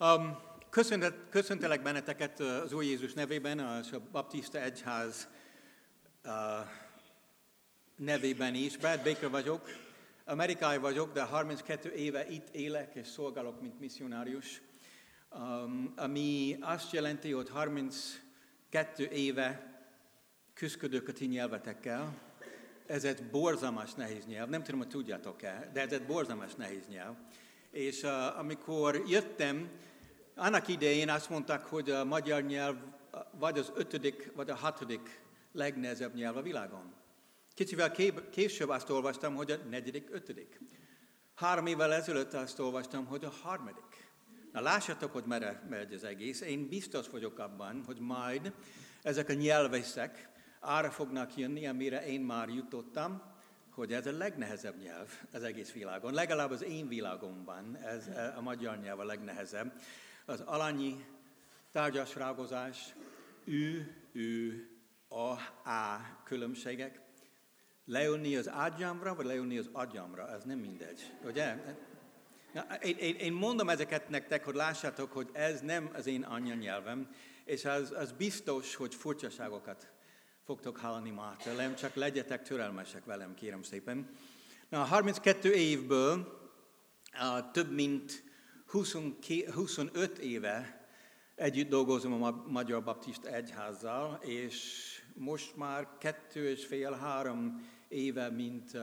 Um, köszöntelek benneteket az Úr Jézus nevében, és a Baptista Egyház uh, nevében is. Brad Baker vagyok, amerikai vagyok, de 32 éve itt élek és szolgálok, mint misszionárius. Um, ami azt jelenti, hogy 32 éve küzdködök a ti nyelvetekkel. Ez egy borzalmas nehéz nyelv, nem tudom, hogy tudjátok-e, de ez egy borzalmas nehéz nyelv. És uh, amikor jöttem, annak idején azt mondták, hogy a magyar nyelv vagy az ötödik, vagy a hatodik legnehezebb nyelv a világon. Kicsivel később azt olvastam, hogy a negyedik, ötödik. Három évvel ezelőtt azt olvastam, hogy a harmadik. Na lássatok, hogy merre megy az egész. Én biztos vagyok abban, hogy majd ezek a nyelvészek arra fognak jönni, amire én már jutottam, hogy ez a legnehezebb nyelv az egész világon. Legalább az én világomban ez a magyar nyelv a legnehezebb az alanyi tárgyas rágozás, ő, ő, a, á különbségek. Leülni az ágyamra, vagy leülni az agyamra, ez nem mindegy, ugye? Én, én, én mondom ezeket nektek, hogy lássátok, hogy ez nem az én anyanyelvem, és az, az biztos, hogy furcsaságokat fogtok hallani már tőlem, csak legyetek türelmesek velem, kérem szépen. Na, 32 évből uh, több mint 25 éve együtt dolgozom a Magyar Baptista Egyházzal, és most már kettő és fél-három éve, mint uh,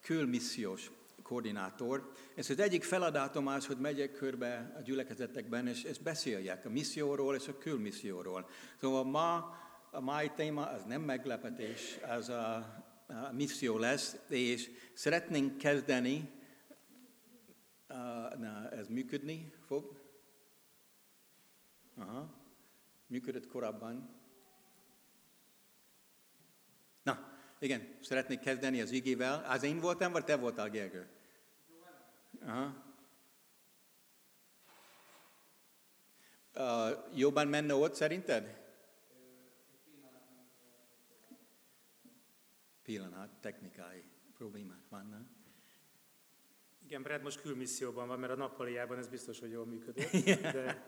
külmissziós koordinátor. Ez az egyik feladatom az, hogy megyek körbe a gyülekezetekben, és, és beszéljek a misszióról és a külmisszióról. Szóval ma a mai téma az nem meglepetés, az a, a misszió lesz, és szeretnénk kezdeni na, ez működni fog. Aha. Működött korábban. Na, igen, szeretnék kezdeni az igével. Az én voltam, vagy te voltál, Gergő? Aha. Uh, jobban menne ott szerinted? Technikai problémák vannak. Igen, Brad most külmisszióban van, mert a nappaliában ez biztos, hogy jól működik, de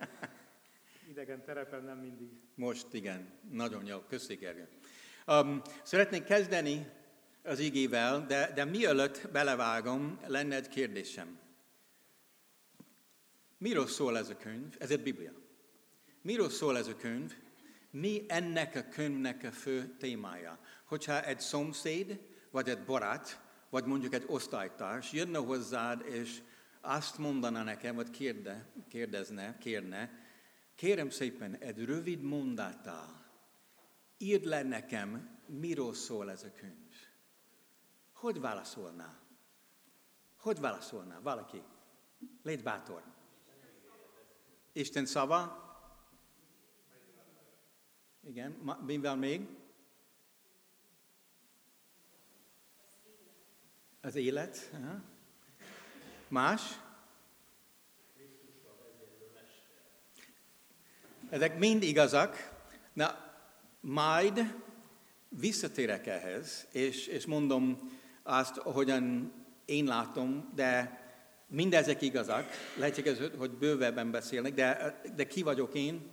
idegen terepen nem mindig. Most igen, nagyon jó, köszönjük Gergő. Um, szeretnék kezdeni az igével, de, de mielőtt belevágom, lenne egy kérdésem. Miről szól ez a könyv? Ez egy Biblia. Miről szól ez a könyv? Mi ennek a könyvnek a fő témája? Hogyha egy szomszéd, vagy egy barát vagy mondjuk egy osztálytárs jönne hozzád, és azt mondaná nekem, vagy kérde, kérdezne, kérne, kérem szépen, egy rövid mondattal írd le nekem, miről szól ez a könyv. Hogy válaszolná? Hogy válaszolná valaki? Légy bátor. Isten szava? Igen, mivel még? Az élet. Más? Ezek mind igazak. Na, majd visszatérek ehhez, és, és mondom azt, hogyan én látom, de mindezek igazak. Lehetséges, hogy bővebben beszélnek, de, de ki vagyok én?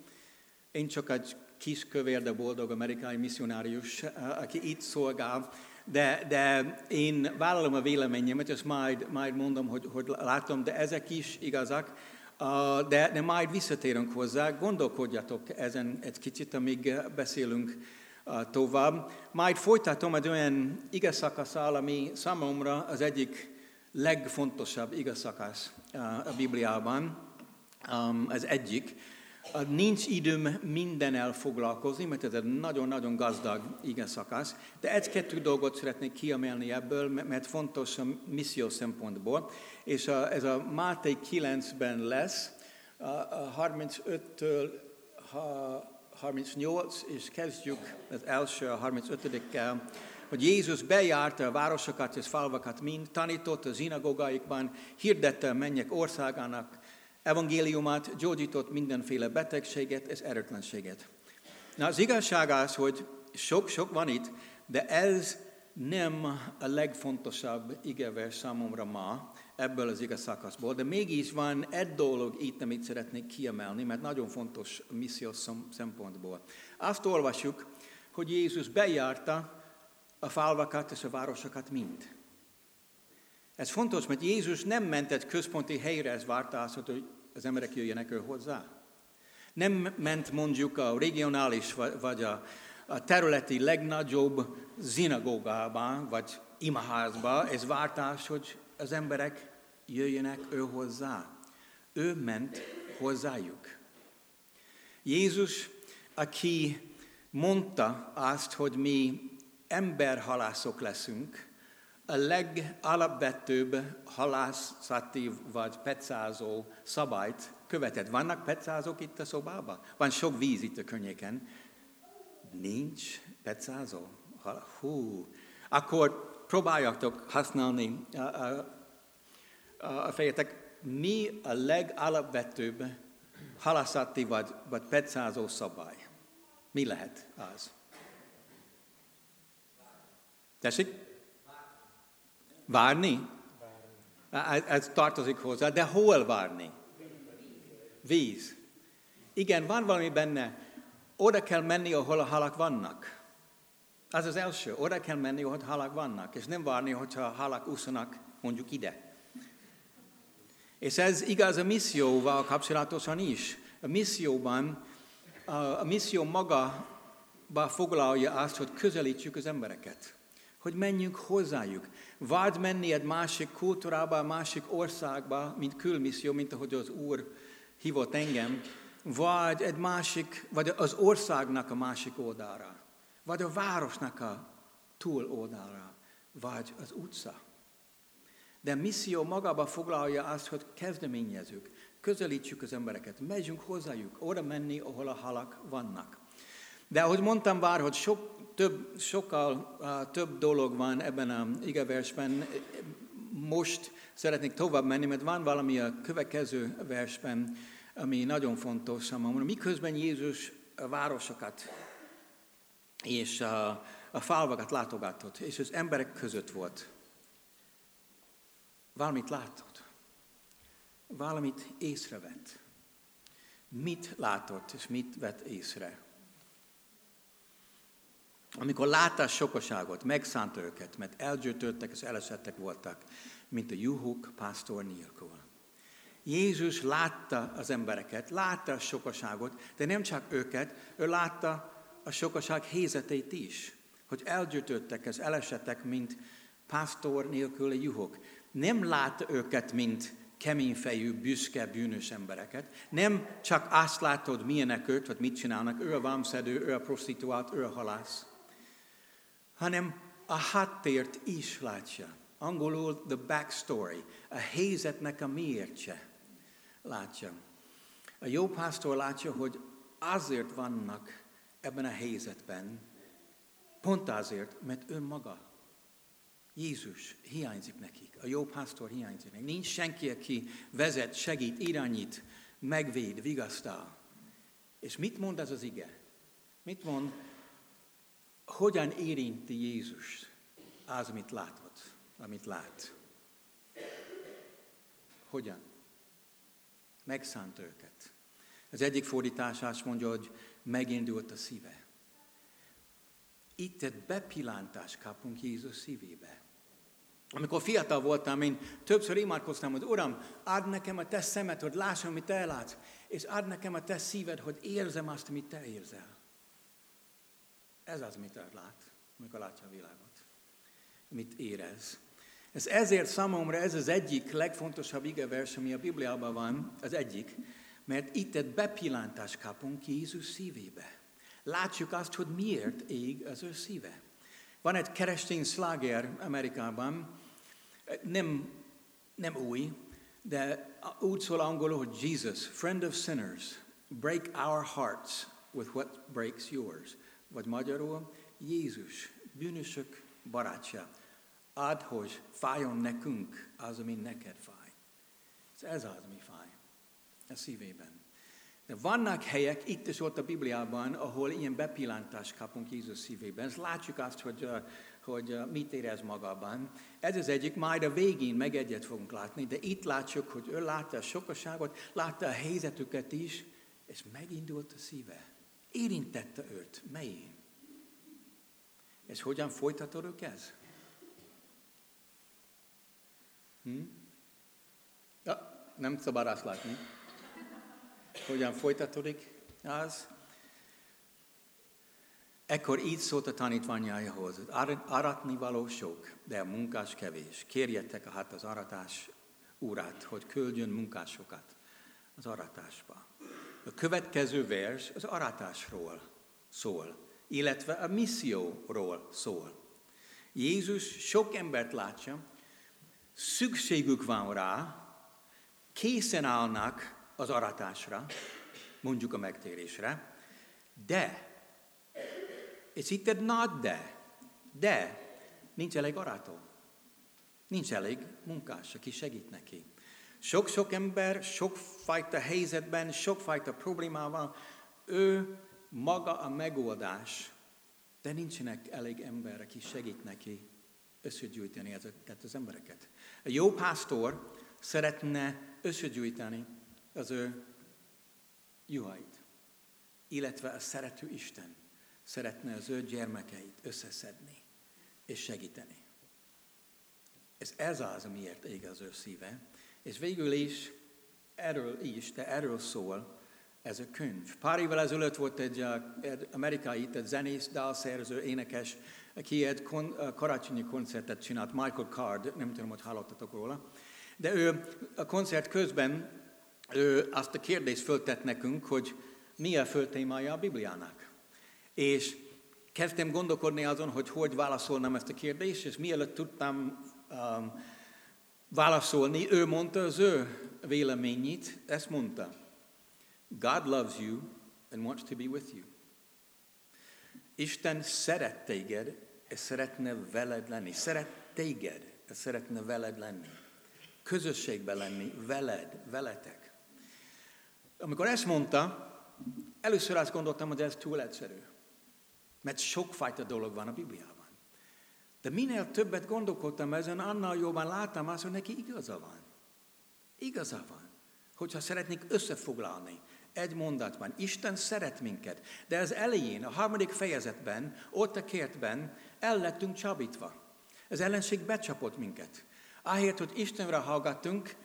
Én csak egy kis kövér, de boldog amerikai misszionárius, aki itt szolgál de, de én vállalom a véleményemet, és majd, majd mondom, hogy, hogy látom, de ezek is igazak, de, de majd visszatérünk hozzá, gondolkodjatok ezen egy kicsit, amíg beszélünk tovább. Majd folytatom egy olyan igazszakaszal, ami számomra az egyik legfontosabb igazszakasz a Bibliában, az egyik, Nincs időm mindennel foglalkozni, mert ez egy nagyon-nagyon gazdag igen szakasz, de egy-kettő dolgot szeretnék kiemelni ebből, mert fontos a misszió szempontból, és a, ez a Máté 9-ben lesz, a 35-től 38, és kezdjük az első, a 35-kel, hogy Jézus bejárta a városokat és falvakat mind, tanított a zsinagógáikban, hirdette a mennyek országának evangéliumát, gyógyított mindenféle betegséget és erőtlenséget. Na, az igazság az, hogy sok-sok van itt, de ez nem a legfontosabb igevers számomra ma. ebből az igaz szakaszból, de mégis van egy dolog itt, amit szeretnék kiemelni, mert nagyon fontos misszió szempontból. Azt olvasjuk, hogy Jézus bejárta a falvakat és a városokat mind. Ez fontos, mert Jézus nem ment egy központi helyre, ez várta azt, hogy az emberek jöjjenek ő hozzá. Nem ment mondjuk a regionális vagy a, a területi legnagyobb zinagógába, vagy imaházba, ez vártás, hogy az emberek jöjjenek ő hozzá. Ő ment hozzájuk. Jézus, aki mondta azt, hogy mi emberhalászok leszünk, a legalapvetőbb halászati vagy pecázó szabályt követett. Vannak pecázók itt a szobában? Van sok víz itt a környéken. Nincs pecázó? Hú, akkor próbáljatok használni a, a, a fejetek. Mi a legalapvetőbb halászati vagy, vagy pecázó szabály? Mi lehet az? Tessék? Várni? Ez, ez tartozik hozzá, de hol várni? Víz. Igen, van valami benne. Oda kell menni, ahol a halak vannak. Az az első. Oda kell menni, ahol halak vannak, és nem várni, hogyha halak úszanak mondjuk ide. És ez igaz a misszióval kapcsolatosan is. A misszióban, a misszió maga foglalja azt, hogy közelítsük az embereket hogy menjünk hozzájuk. Vagy menni egy másik kultúrába, másik országba, mint külmisszió, mint ahogy az Úr hívott engem, vagy egy másik, vagy az országnak a másik oldalra, vagy a városnak a túl oldalra, vagy az utca. De misszió magába foglalja azt, hogy kezdeményezünk, közelítsük az embereket, megyünk hozzájuk, oda menni, ahol a halak vannak. De ahogy mondtam bár, hogy sok, több, sokkal több dolog van ebben a igeversben, most szeretnék tovább menni, mert van valami a következő versben, ami nagyon fontos számomra. Miközben Jézus a városokat és a, a falvakat látogatott, és az emberek között volt, valamit látott, valamit észrevett. Mit látott, és mit vett észre? Amikor látta a sokaságot, megszánt őket, mert elgyötődtek és eleszettek voltak, mint a juhok pásztor nélkül. Jézus látta az embereket, látta a sokaságot, de nem csak őket, ő látta a sokaság helyzetét is, hogy elgyötődtek, és elesettek, mint pásztor nélküli juhok. Nem látta őket, mint keményfejű, büszke, bűnös embereket. Nem csak azt látod, milyenek ők, vagy mit csinálnak, ő a vámszedő, ő a prostituált, ő a halász hanem a háttért is látja. Angolul the backstory, a helyzetnek a miértje látja. A jó pásztor látja, hogy azért vannak ebben a helyzetben, pont azért, mert önmaga, Jézus hiányzik nekik, a jó pásztor hiányzik nekik. Nincs senki, aki vezet, segít, irányít, megvéd, vigasztal. És mit mond ez az ige? Mit mond? Hogyan érinti Jézus az, amit látott, amit lát. Hogyan? Megszánt őket. Az egyik fordítás azt mondja, hogy megindult a szíve. Itt egy bepillantást kapunk Jézus szívébe. Amikor fiatal voltam, én többször imádkoztam, hogy Uram, add nekem a te szemet, hogy lássam, amit te látsz, és add nekem a te szíved, hogy érzem azt, amit te érzel. Ez az, mit lát, amikor látja a világot. Mit érez. Ez ezért számomra ez az egyik legfontosabb igevers, ami a Bibliában van, az egyik, mert itt egy bepillantást kapunk Jézus szívébe. Látjuk azt, hogy miért ég az ő szíve. Van egy keresztény sláger Amerikában, nem, nem új, de úgy szól angolul, hogy Jesus, friend of sinners, break our hearts with what breaks yours. Vagy magyarul, Jézus, bűnösök barátja, add, hogy fájjon nekünk az, ami neked fáj. Ez az, ami fáj a szívében. De vannak helyek itt és ott a Bibliában, ahol ilyen bepillantást kapunk Jézus szívében. Ezt látjuk azt, hogy hogy mit érez magában. Ez az egyik, majd a végén meg egyet fogunk látni, de itt látjuk, hogy ő látta a sokaságot, látta a helyzetüket is, és megindult a szíve. Érintette őt. Melyén? És hogyan folytatódik ez? Hm? Ja, nem szabad azt látni. Hogyan folytatódik az? Ekkor így szólt a tanítványaihoz, aratni való sok, de a munkás kevés. Kérjetek hát az aratás úrát, hogy küldjön munkásokat az aratásba. A következő vers az aratásról szól, illetve a misszióról szól. Jézus sok embert látja, szükségük van rá, készen állnak az aratásra, mondjuk a megtérésre, de és itt egy nagy de. De nincs elég arátó. Nincs elég munkás, aki segít neki. Sok-sok ember, sokfajta helyzetben, sokfajta problémával, ő maga a megoldás, de nincsenek elég ember, aki segít neki összegyűjteni ezeket az embereket. A jó pásztor szeretne összegyűjteni az ő juhait, illetve a szerető Isten szeretne az ő gyermekeit összeszedni és segíteni. Ez, ez az, amiért ég az ő szíve. És végül is erről is, de erről szól ez a könyv. Pár évvel ezelőtt volt egy, egy amerikai, egy zenész, dalszerző, énekes, aki egy kon, karácsonyi koncertet csinált, Michael Card, nem tudom, hogy hallottatok róla. De ő a koncert közben ő azt a kérdést föltett nekünk, hogy mi a föltémája a Bibliának. És kezdtem gondolkodni azon, hogy hogy válaszolnám ezt a kérdést, és mielőtt tudtam um, válaszolni, ő mondta az ő véleményét, ezt mondta. God loves you and wants to be with you. Isten szeret téged, és szeretne veled lenni. Szeret téged, és szeretne veled lenni. Közösségben lenni, veled, veletek. Amikor ezt mondta, először azt gondoltam, hogy ez túl egyszerű. Mert sokfajta dolog van a Bibliában. De minél többet gondolkodtam ezen, annál jobban láttam azt, hogy neki igaza van. Igaza van. Hogyha szeretnék összefoglalni egy mondatban, Isten szeret minket, de az elején, a harmadik fejezetben, ott a kertben el lettünk csabítva. Az ellenség becsapott minket. Ahelyett, hogy Istenre hallgattunk,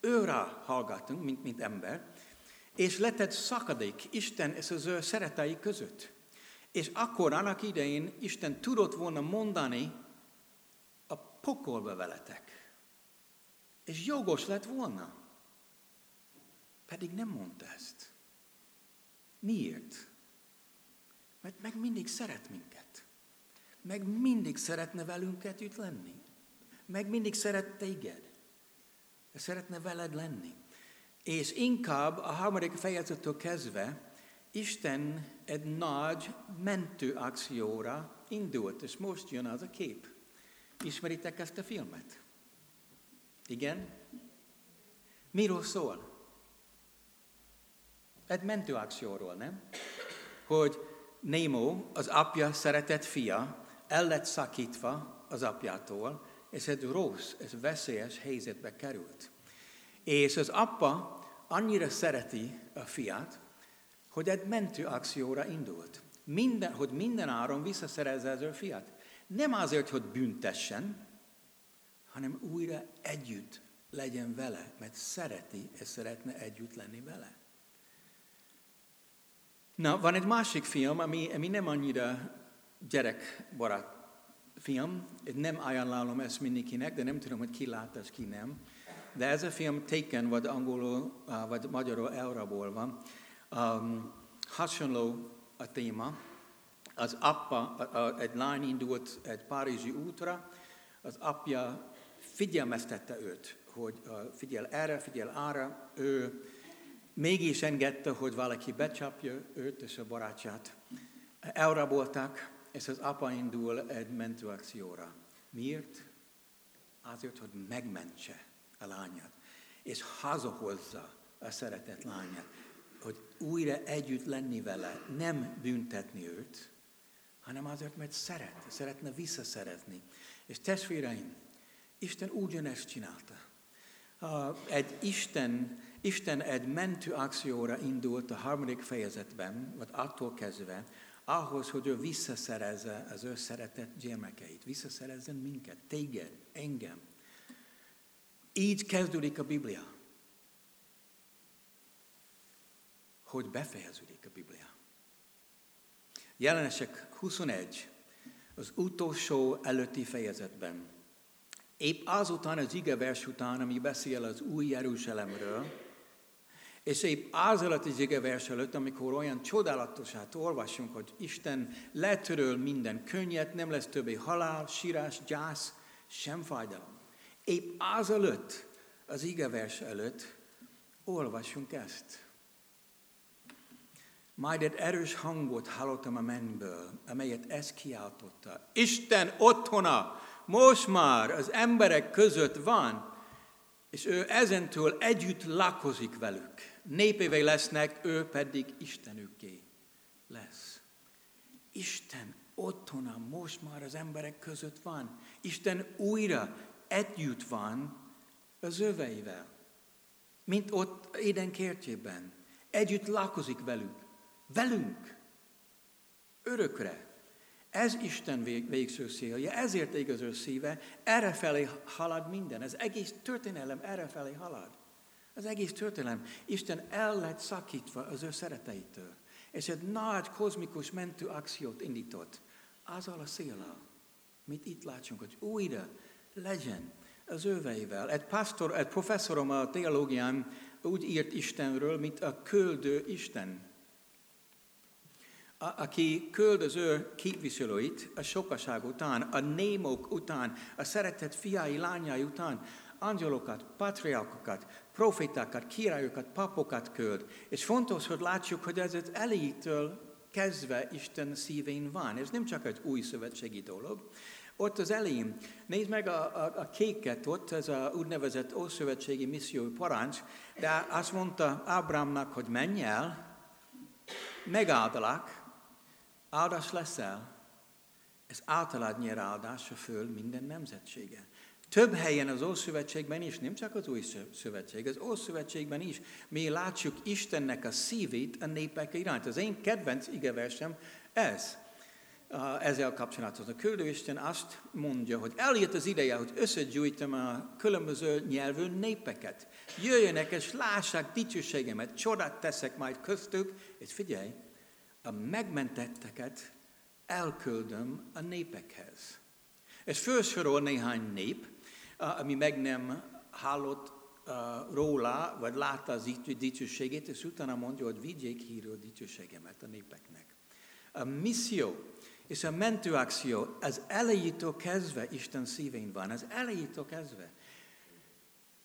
őre hallgattunk, mint, mint ember, és lett egy szakadék Isten és az ő szeretei között. És akkor annak idején Isten tudott volna mondani, pokolba veletek. És jogos lett volna. Pedig nem mondta ezt. Miért? Mert meg mindig szeret minket. Meg mindig szeretne velünk együtt lenni. Meg mindig szeret téged. Szeretne veled lenni. És inkább a harmadik fejezettől kezdve Isten egy nagy mentőakcióra indult, és most jön az a kép. Ismeritek ezt a filmet? Igen? Miről szól? Egy mentőakcióról, nem? Hogy Nemo, az apja szeretett fia, el lett szakítva az apjától, és egy rossz, ez veszélyes helyzetbe került. És az apa annyira szereti a fiát, hogy egy mentőakcióra indult. Minden, hogy minden áron visszaszerezze az ő fiát. Nem azért, hogy büntessen, hanem újra együtt legyen vele, mert szereti és szeretne együtt lenni vele. Na, van egy másik film, ami, ami nem annyira gyerekbarát film, nem ajánlom ezt mindenkinek, de nem tudom, hogy ki látta, és ki nem. De ez a film Taken, vagy angolul, vagy magyarul elrabolva. Um, hasonló a téma. Az apa, egy lány indult egy párizsi útra, az apja figyelmeztette őt, hogy figyel erre, figyel arra, ő mégis engedte, hogy valaki becsapja őt és a barátját. Elrabolták, és az apa indul egy mentőakcióra. Miért? Azért, hogy megmentse a lányát, és hazahozza a szeretett lányát hogy újra együtt lenni vele, nem büntetni őt, hanem azért, mert szeret, szeretne visszaszerezni. És testvéreim, Isten ugyanezt csinálta. Egy Isten, Isten egy mentő akcióra indult a harmadik fejezetben, vagy attól kezdve, ahhoz, hogy ő visszaszerezze az ő szeretett gyermekeit, visszaszerezzen minket, téged, engem. Így kezdődik a Biblia. Hogy befejeződik a Biblia. Jelenesek 21, az utolsó előtti fejezetben. Épp azután az vers után, ami beszél az új Jeruzsálemről, és épp az alatt az vers előtt, amikor olyan csodálatosát olvasunk, hogy Isten letöröl minden könnyet, nem lesz többé halál, sírás, gyász, sem fájdalom. Épp az előtt, az vers előtt olvasunk ezt. Majd egy erős hangot hallottam a mennyből, amelyet ez kiáltotta. Isten otthona most már az emberek között van, és ő ezentől együtt lakozik velük. Népévé lesznek, ő pedig Istenükké lesz. Isten otthona most már az emberek között van. Isten újra együtt van az öveivel. Mint ott Éden kertjében. Együtt lakozik velük. Velünk. Örökre. Ez Isten végső célja, ezért ég az ő szíve, errefelé halad minden. Az egész történelem errefelé halad. Az egész történelem. Isten el lett szakítva az ő szereteitől. És egy nagy kozmikus mentő akciót indított. Azzal a szélal, mit itt látsunk, hogy újra legyen az őveivel. Egy, pastor, egy professzorom a teológián úgy írt Istenről, mint a küldő Isten aki küld az ő képviselőit a sokaság után, a némok után, a szeretett fiai, lányai után, angyalokat, patriarkokat, profétákat, királyokat, papokat küld. És fontos, hogy látsuk, hogy ez az elejétől kezdve Isten szívén van. Ez nem csak egy új szövetségi dolog. Ott az elején, nézd meg a, a, a kéket ott, ez a úgynevezett ószövetségi misszió parancs, de azt mondta Ábrámnak, hogy menj el, megáldalak, áldás leszel, ez általad nyer áldása föl minden nemzetsége. Több helyen az Ószövetségben is, nem csak az Új Szövetség, az Ószövetségben is, mi látjuk Istennek a szívét a népek iránt. Az én kedvenc igeversem ez. Ezzel kapcsolatos a küldő Isten azt mondja, hogy eljött az ideje, hogy összegyűjtöm a különböző nyelvű népeket. Jöjjenek és lássák dicsőségemet, csodát teszek majd köztük, és figyelj, a megmentetteket elküldöm a népekhez. És felsorol néhány nép, ami meg nem hallott róla, vagy látta az dicsőségét, és utána mondja, hogy vigyék hírő dicsőségemet a népeknek. A misszió és a mentőakció az elejétől kezdve Isten szívén van, az elejétől kezdve.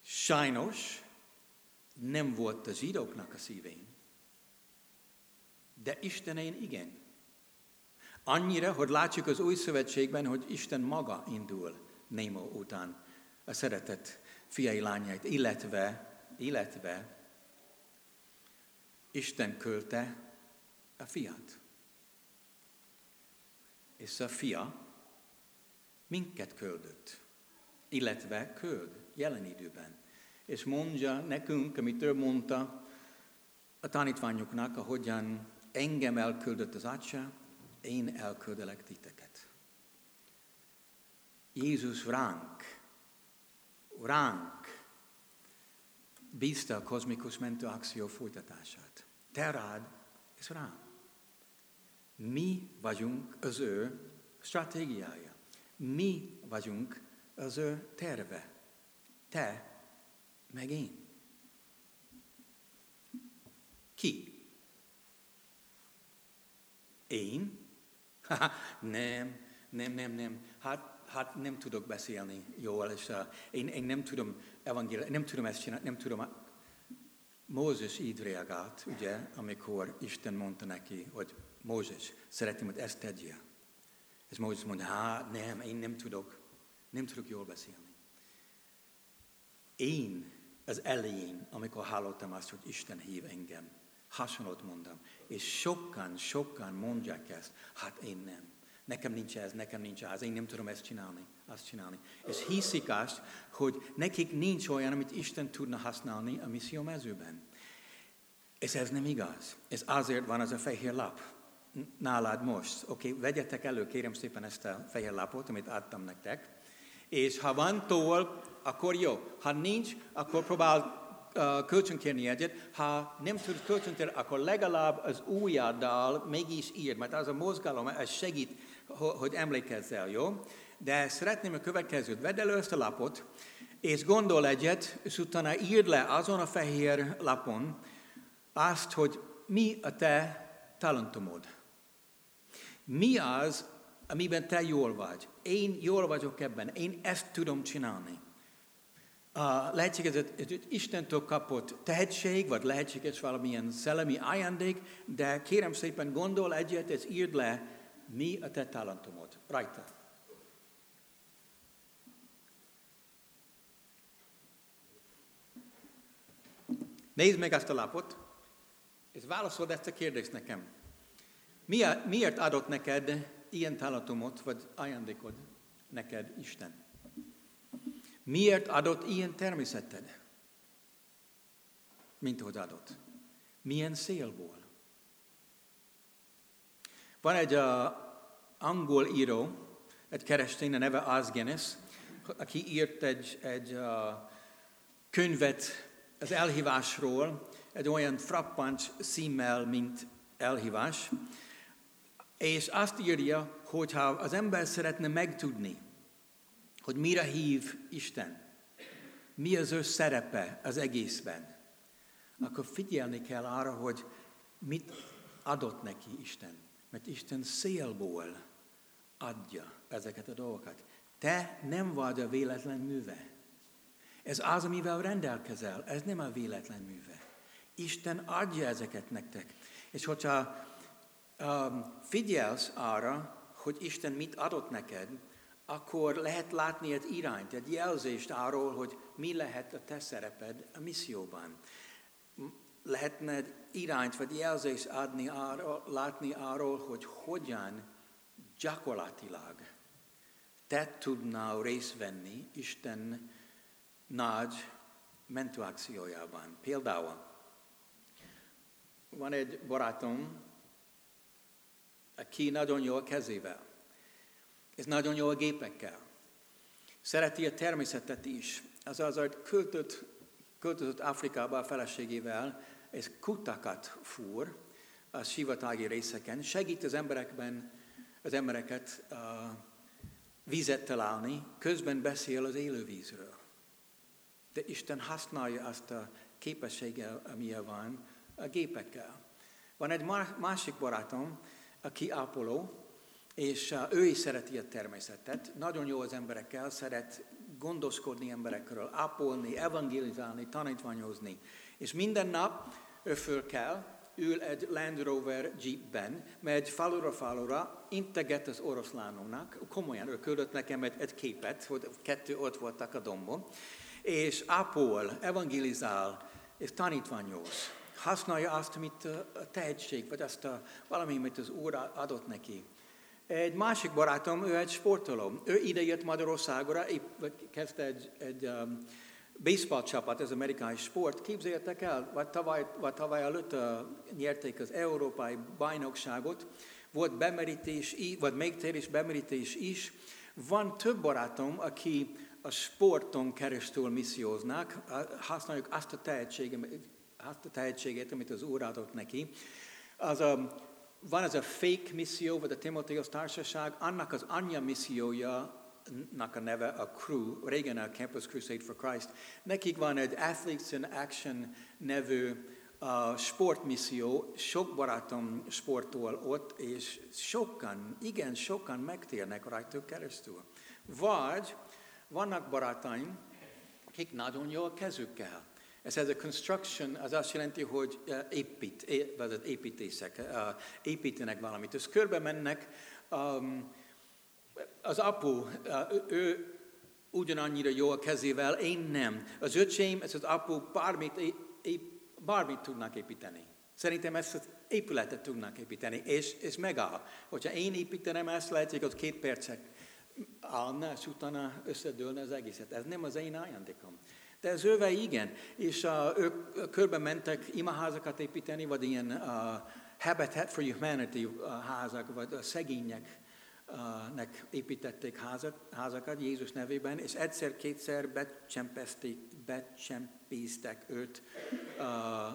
Sajnos nem volt a zsidóknak a szívén. De Istenén igen. Annyira, hogy látjuk az új szövetségben, hogy Isten maga indul Némo után a szeretett fiai lányait, illetve, illetve Isten költe a fiat. És a fia minket küldött, illetve küld jelen időben. És mondja nekünk, amit több mondta a tanítványoknak, ahogyan engem elküldött az Atya, én elküldelek titeket. Jézus ránk, ránk bízta a kozmikus mentőakció folytatását. Te rád és rám. Mi vagyunk az ő stratégiája. Mi vagyunk az ő terve. Te, meg én. Ki? Én? nem, nem, nem, nem. Hát, hát nem tudok beszélni jól, és uh, én, én nem tudom evangéli, nem tudom ezt csinálni, nem tudom. Mózes így reagált, ugye, amikor Isten mondta neki, hogy Mózes, szeretném, hogy ezt tegyél. És Mózes mondta, hát nem, én nem tudok, nem tudok jól beszélni. Én az elején, amikor hallottam azt, hogy Isten hív engem, hasonlót mondom. És sokan, sokan mondják ezt, hát én nem. Nekem nincs ez, nekem nincs az, én nem tudom ezt csinálni, azt csinálni. És hiszik azt, hogy nekik nincs olyan, amit Isten tudna használni a misszió mezőben. És ez nem igaz. Ez azért van az a fehér lap nálad most. Oké, okay, vegyetek elő, kérem szépen ezt a fehér lapot, amit adtam nektek. És ha van toll, akkor jó. Ha nincs, akkor próbál kölcsönkérni egyet. Ha nem tud kölcsönkérni, akkor legalább az ujjaddal mégis ír, mert az a mozgalom, ez segít, hogy emlékezzel, jó? De szeretném a következőt. Vedd elő ezt a lapot, és gondol egyet, és utána írd le azon a fehér lapon azt, hogy mi a te talentumod. Mi az, amiben te jól vagy? Én jól vagyok ebben, én ezt tudom csinálni. Lehetséges, hogy Istentől kapott tehetség, vagy lehetséges valamilyen szellemi ajándék, de kérem szépen gondol egyet, és írd le, mi a te talentumod. Rajta. Nézd meg ezt a lapot, és válaszold ezt a kérdést nekem. Miért adott neked ilyen talentumot, vagy ajándékod neked Isten? Miért adott ilyen természeted, mint hogy adott? Milyen szélból? Van egy uh, angol író, egy keresztény, a neve Az Guinness, aki írt egy, egy uh, könyvet az elhívásról, egy olyan frappant címmel, mint elhívás, és azt írja, hogy ha az ember szeretne megtudni, hogy mire hív Isten, mi az ő szerepe az egészben, akkor figyelni kell arra, hogy mit adott neki Isten. Mert Isten szélból adja ezeket a dolgokat. Te nem vagy a véletlen műve. Ez az, amivel rendelkezel, ez nem a véletlen műve. Isten adja ezeket nektek. És hogyha um, figyelsz arra, hogy Isten mit adott neked, akkor lehet látni egy irányt, egy jelzést arról, hogy mi lehet a te szereped a misszióban. Lehetne egy irányt vagy jelzést adni arról, látni arról, hogy hogyan gyakorlatilag te tudnál részt venni Isten nagy mentőakciójában. Például van egy barátom, aki nagyon jó a kezével, és nagyon jó a gépekkel. Szereti a természetet is. Az azért költött, költözött Afrikába a feleségével, és kutakat fúr a sivatagi részeken, segít az emberekben, az embereket uh, vízet találni, közben beszél az élővízről. De Isten használja azt a képességgel, amilyen van, a gépekkel. Van egy másik barátom, aki ápoló, és uh, ő is szereti a természetet. Nagyon jó az emberekkel, szeret gondoskodni emberekről, ápolni, evangelizálni, tanítványozni. És minden nap ő föl kell, ül egy Land Rover Jeepben, megy falura falura, integet az oroszlánoknak, komolyan ő küldött nekem egy, egy képet, hogy kettő ott voltak a dombon, és ápol, evangelizál, és tanítványoz használja azt, amit a tehetség, vagy azt a valami, amit az Úr adott neki. Egy másik barátom, ő egy sportoló. Ő ide jött Magyarországra, épp kezdte egy, egy um, baseball csapat, ez amerikai sport. Képzeljétek el, vagy tavaly, vagy tavaly előtt uh, nyerték az európai bajnokságot, volt bemerítés, vagy megtérés bemerítés is. Van több barátom, aki a sporton keresztül misszióznak, használjuk azt a tehetséget, azt a tehetségét, amit az Úr adott neki. Az a, van ez a fake misszió, vagy a Timotheus társaság, annak az anyja missziója, nak a neve a CRU, régen a Campus Crusade for Christ. Nekik van egy Athletes in Action nevű a sportmisszió, sok barátom sportol ott, és sokan, igen, sokan megtérnek rajtuk keresztül. Vagy vannak barátaim, akik nagyon jó a kezükkel. Ez ez a construction, az azt jelenti, hogy épít, vagy az építészek építenek valamit. És körbe mennek, um, az apu, ő ugyanannyira jó a kezével, én nem. Az öcsém, ez az apu bármit, bármit tudnak építeni. Szerintem ezt az épületet tudnak építeni, és, és megáll. Hogyha én építenem ezt, lehet, hogy az két percek állna, és utána összedőlne az egészet. Ez nem az én ajándékom. De az őve igen, és uh, ők körbe mentek imaházakat építeni, vagy ilyen uh, Habitat for Humanity uh, házak, vagy a szegények nek építették házak, házakat Jézus nevében, és egyszer-kétszer becsempezték, becsempésztek őt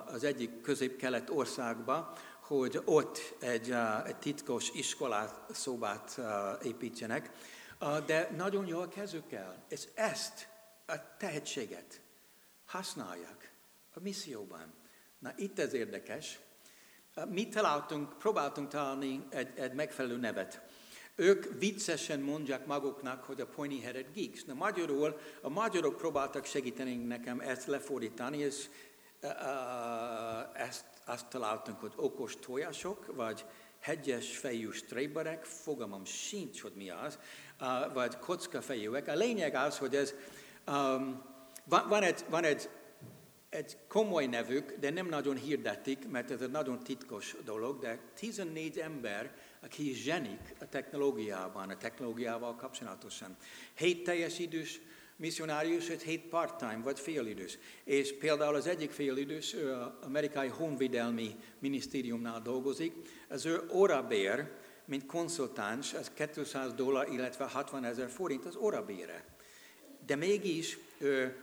az egyik közép-kelet országba, hogy ott egy, egy titkos iskolát, szobát építsenek, de nagyon jól kezükkel, és ezt a tehetséget használják a misszióban. Na itt ez érdekes. Mi találtunk, próbáltunk találni egy, egy megfelelő nevet. Ők viccesen mondják maguknak, hogy a pointy-headed geeks. Na magyarul, a magyarok próbáltak segíteni nekem ezt lefordítani, és uh, ezt azt találtunk, hogy okos tojások, vagy hegyes fejű stréberek, fogalmam sincs, hogy mi az, uh, vagy kockafejűek. A lényeg az, hogy ez, um, van, van, egy, van egy, egy komoly nevük, de nem nagyon hirdetik, mert ez egy nagyon titkos dolog, de 14 ember aki zsenik a technológiában, a technológiával kapcsolatosan. Hét teljes idős misszionárius, egy hét part-time, vagy félidős. És például az egyik félidős, ő amerikai honvédelmi minisztériumnál dolgozik, az ő órabér, mint konszultáns, az 200 dollár, illetve 60 ezer forint az órabére. De mégis ő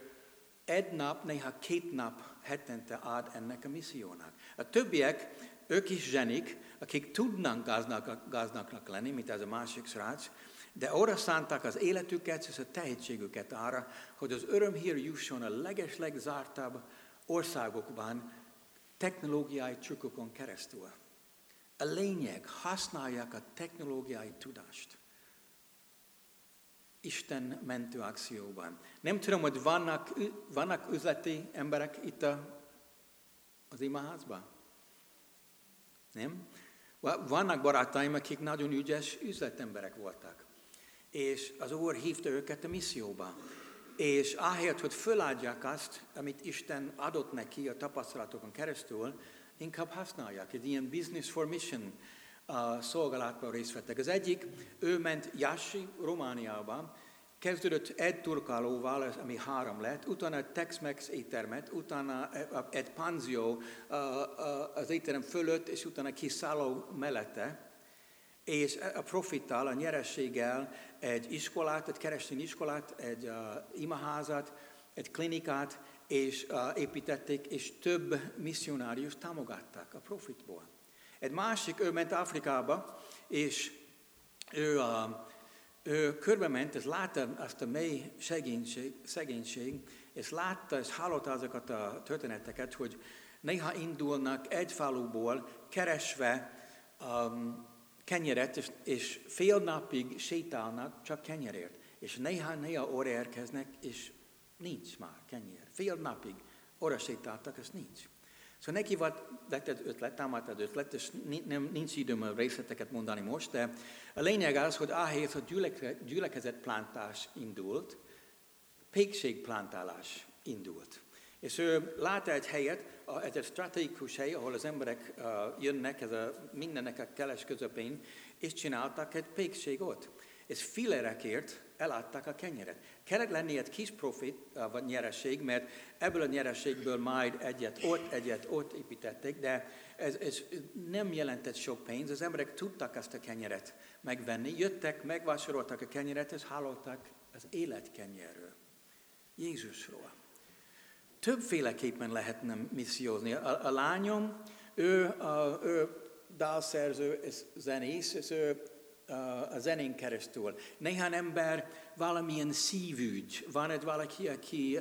egy nap, néha két nap hetente ad ennek a missziónak. A többiek, ők is zsenik, akik tudnak gaznak, gazdagnak lenni, mint ez a másik srác, de arra szánták az életüket és a tehetségüket arra, hogy az örömhír jusson a legeslegzártabb országokban technológiai trükkokon keresztül. A lényeg, használják a technológiai tudást. Isten mentő akcióban. Nem tudom, hogy vannak, vannak üzleti emberek itt a, az imaházban? Nem? Vannak barátaim, akik nagyon ügyes üzletemberek voltak. És az Úr hívta őket a misszióba. És ahelyett, hogy föladják azt, amit Isten adott neki a tapasztalatokon keresztül, inkább használják. Egy ilyen business for mission uh, szolgálatban részt vettek. Az egyik, ő ment Jassi, Romániába, Kezdődött egy turkálóval, ami három lett, utána Tex-Mex éttermet, utána egy panzió az étterem fölött, és utána kiszálló mellette, és a profittal, a nyerességgel egy iskolát, egy keresztény iskolát, egy imaházat, egy klinikát, és építették, és több misszionárius támogatták a profitból. Egy másik, ő ment Afrikába, és ő uh, ő körbe ment, és látta azt a mély szegénység, szegénység, és látta, és hallotta azokat a történeteket, hogy néha indulnak egy faluból, keresve um, kenyeret, és, és fél napig sétálnak csak kenyerért. És néha-néha óra érkeznek, és nincs már kenyer. Fél napig óra sétáltak, és nincs. Szóval neki volt, lett egy ötlet, támadt egy ötlet, és nem, nincs időm a részleteket mondani most, de a lényeg az, hogy ahelyett, hogy gyüleke, gyülekezetplántás indult, pékségplántálás indult. És ő látta egy helyet, egy, egy stratégikus hely, ahol az emberek jönnek, ez a mindennek a keles közepén, és csináltak egy pékségot. És filerekért elátták a kenyeret. Kellett lenni egy kis profit, vagy nyereség, mert ebből a nyereségből majd egyet ott, egyet ott építették, de ez, ez nem jelentett sok pénz. Az emberek tudtak ezt a kenyeret megvenni, jöttek, megvásároltak a kenyeret, és hallottak az életkenyerről, Jézusról. Többféleképpen lehetne missziózni. A, a lányom, ő, a, ő dalszerző és zenész, és ő a zenén keresztül. Néhány ember valamilyen szívügy. Van egy valaki, aki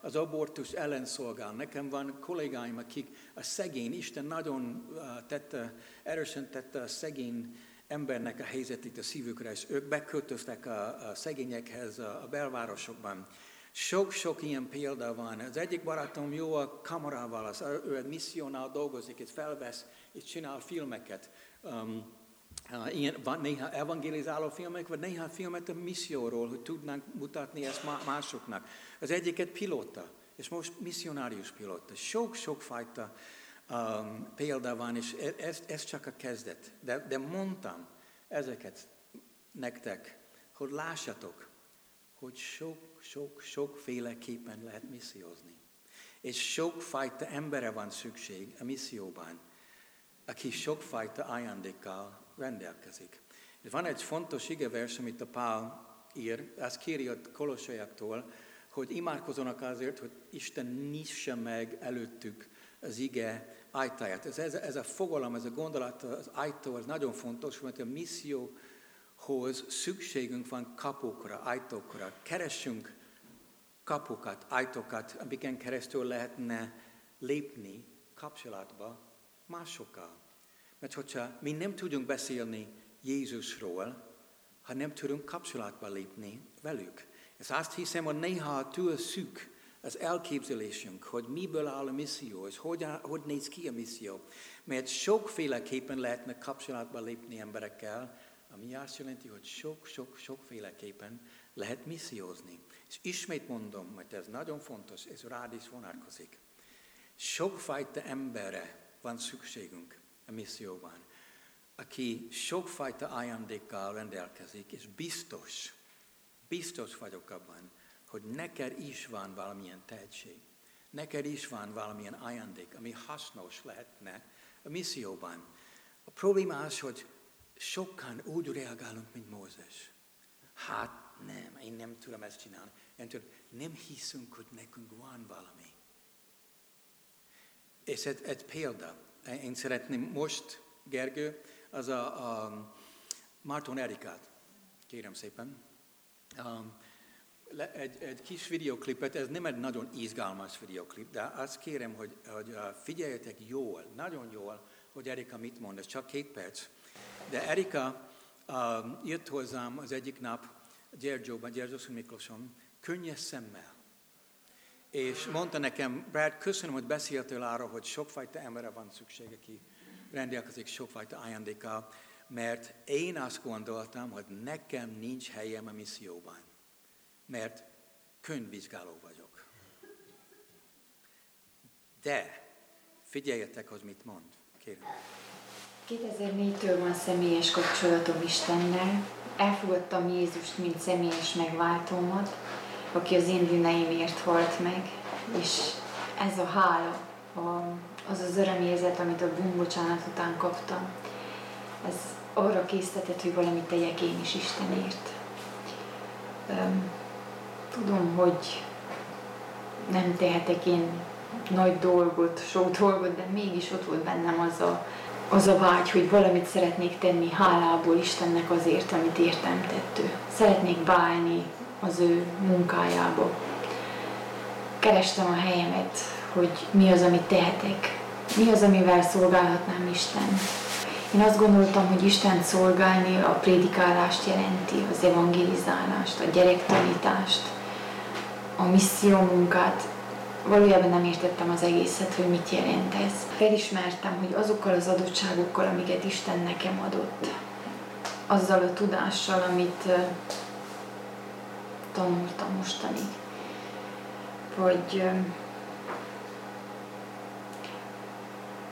az abortus ellen szolgál. Nekem van kollégáim, akik a szegény, Isten nagyon tette, erősen tette a szegény embernek a helyzetét a szívükre, és ők beköltöztek a, a szegényekhez a, belvárosokban. Sok-sok ilyen példa van. Az egyik barátom jó a kamerával, az, ő egy missziónál dolgozik, és felvesz, és csinál filmeket. Um, ilyen, van néha evangelizáló filmek, vagy néha filmet a misszióról, hogy tudnánk mutatni ezt másoknak. Az egyiket pilóta, és most misszionárius pilóta. Sok-sok fajta um, példa van, és e, ez, ez csak a kezdet. De, de mondtam ezeket nektek, hogy lássatok, hogy sok-sok-sok féleképpen lehet missziózni. És sokfajta embere van szükség a misszióban, aki sokfajta ajándékkal rendelkezik. És van egy fontos igevers, amit a Pál ír, ezt kéri a kolossajaktól, hogy imádkozzanak azért, hogy Isten nyisse meg előttük az ige ajtaját. Ez, ez, ez a fogalom, ez a gondolat, az ajtó, az nagyon fontos, mert a misszióhoz szükségünk van kapukra, ajtókra. Keressünk kapukat, ajtókat, amiken keresztül lehetne lépni kapcsolatba másokkal. Mert hogyha mi nem tudunk beszélni Jézusról, ha nem tudunk kapcsolatba lépni velük. És azt hiszem, hogy néha túl szűk az elképzelésünk, hogy miből áll a misszió, és hogy, hogy néz ki a misszió. Mert sokféleképpen lehetne kapcsolatba lépni emberekkel, ami azt jelenti, hogy sok-sok-sokféleképpen lehet missziózni. És ismét mondom, mert ez nagyon fontos, ez rád is vonatkozik. Sokfajta emberre van szükségünk misszióban, aki sokfajta ajándékkal rendelkezik, és biztos, biztos vagyok abban, hogy neked is van valamilyen tehetség. Neked is van valamilyen ajándék, ami hasznos lehetne a misszióban. A probléma az, hogy sokan úgy reagálunk, mint Mózes. Hát nem, én nem tudom ezt csinálni. Én tudom, nem hiszünk, hogy nekünk van valami. És egy, egy példa. Én szeretném most, Gergő, az a, a Marton Erikát. Kérem szépen. Um, egy, egy kis videoklipet, ez nem egy nagyon izgalmas videoklip, de azt kérem, hogy, hogy figyeljetek jól, nagyon jól, hogy Erika mit mond, ez csak két perc. De Erika uh, jött hozzám az egyik nap, Gyergyóban, Gyergyószon Miklóson, könnyes szemmel. És mondta nekem, Brad, köszönöm, hogy beszéltél arra, hogy sokfajta emberre van szükség, aki rendelkezik sokfajta ajándékkal, mert én azt gondoltam, hogy nekem nincs helyem a misszióban, mert könyvvizsgáló vagyok. De figyeljetek, hogy mit mond. Kérem. 2004-től van személyes kapcsolatom Istennel. Elfogadtam Jézust, mint személyes megváltómat, aki az én bűneimért halt meg, és ez a hála, az az örömérzet, amit a bűnbocsánat után kaptam, ez arra késztetett, hogy valamit tegyek én is Istenért. Tudom, hogy nem tehetek én nagy dolgot, sok dolgot, de mégis ott volt bennem az a, az a vágy, hogy valamit szeretnék tenni hálából Istennek azért, amit értem tett ő. Szeretnék bálni az ő munkájába. Kerestem a helyemet, hogy mi az, amit tehetek, mi az, amivel szolgálhatnám Isten. Én azt gondoltam, hogy Isten szolgálni a prédikálást jelenti, az evangelizálást, a gyerektanítást, a misszió munkát. Valójában nem értettem az egészet, hogy mit jelent ez. Felismertem, hogy azokkal az adottságokkal, amiket Isten nekem adott, azzal a tudással, amit tanultam mostanig, hogy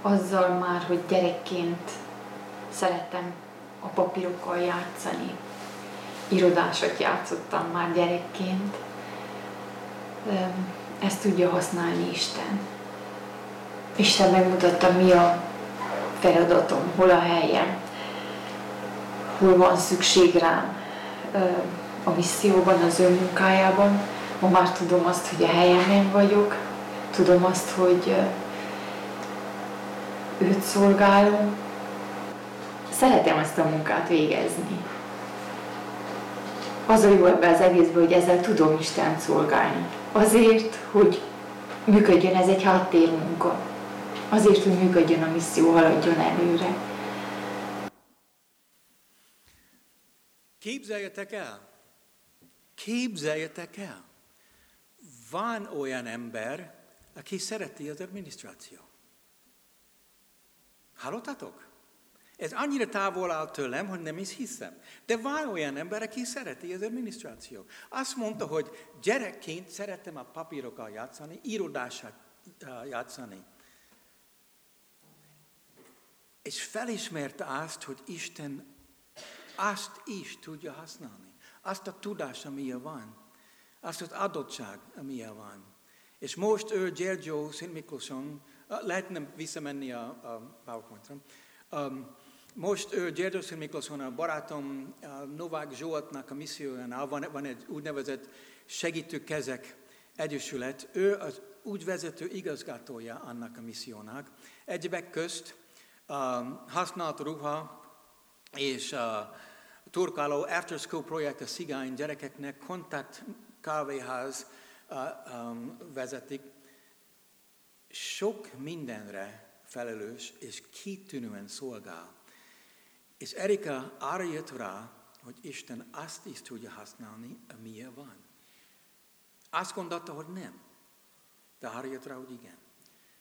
azzal már, hogy gyerekként szerettem a papírokkal játszani. Irodásat játszottam már gyerekként. Ezt tudja használni Isten. Isten megmutatta, mi a feladatom, hol a helyem, hol van szükség rám a misszióban, az ő munkájában. Ma már tudom azt, hogy a helyemen vagyok, tudom azt, hogy őt szolgálom. Szeretem ezt a munkát végezni. Az a jó ebben az egészben, hogy ezzel tudom Isten szolgálni. Azért, hogy működjön ez egy háttérmunka. Azért, hogy működjön a misszió, haladjon előre. Képzeljetek el, képzeljetek el, van olyan ember, aki szereti az adminisztrációt. Hallottatok? Ez annyira távol áll tőlem, hogy nem is hiszem. De van olyan ember, aki szereti az adminisztráció. Azt mondta, hogy gyerekként szerettem a papírokkal játszani, írodását játszani. És felismerte azt, hogy Isten azt is tudja használni. Azt a tudás, amilyen van. Azt az adottság, amilyen van. És most ő Gyergyó Szent Miklóson, lehetne visszamenni a, a PowerPoint-ra, um, most ő Gyergyó Szent Miklóson, a barátom a Novák Zsoltnak a missziójánál van, van egy úgynevezett segítő kezek egyesület. Ő az úgy vezető igazgatója annak a missziónak. Egyebek közt uh, használt ruha és uh, turkáló after school projekt a szigány gyerekeknek kontakt kávéház uh, um, vezetik. Sok mindenre felelős és kitűnően szolgál. És Erika arra jött rá, hogy Isten azt is tudja használni, amilyen van. Azt gondolta, hogy nem. De arra jött rá, hogy igen.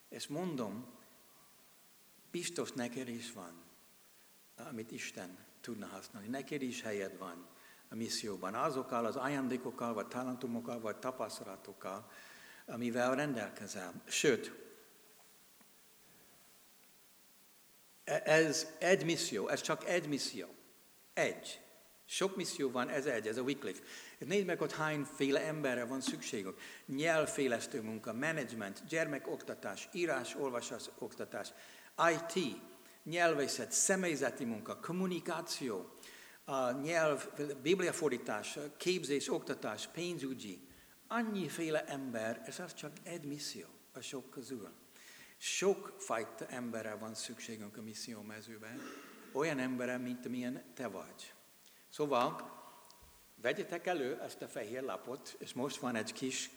És mondom, biztos neked is van, amit Isten tudna használni. Neked is helyed van a misszióban. Azokkal az ajándékokkal, vagy talentumokkal, vagy tapasztalatokkal, amivel rendelkezel. Sőt, e- ez egy misszió, ez csak egy misszió. Egy. Sok misszió van, ez egy, ez a Wycliffe. Nézd meg, hogy hányféle emberre van szükségünk. Nyelvfélesztő munka, menedzsment, gyermekoktatás, írás, olvasás, oktatás, IT, nyelvészet, személyzeti munka, kommunikáció, nyelv, bibliafordítás, képzés, oktatás, pénzügyi. Annyiféle ember, ez az csak egy misszió a sok közül. Sok fajta emberre van szükségünk a misszió mezőben, olyan emberre, mint amilyen te vagy. Szóval vegyetek elő ezt a fehér lapot, és most van egy kis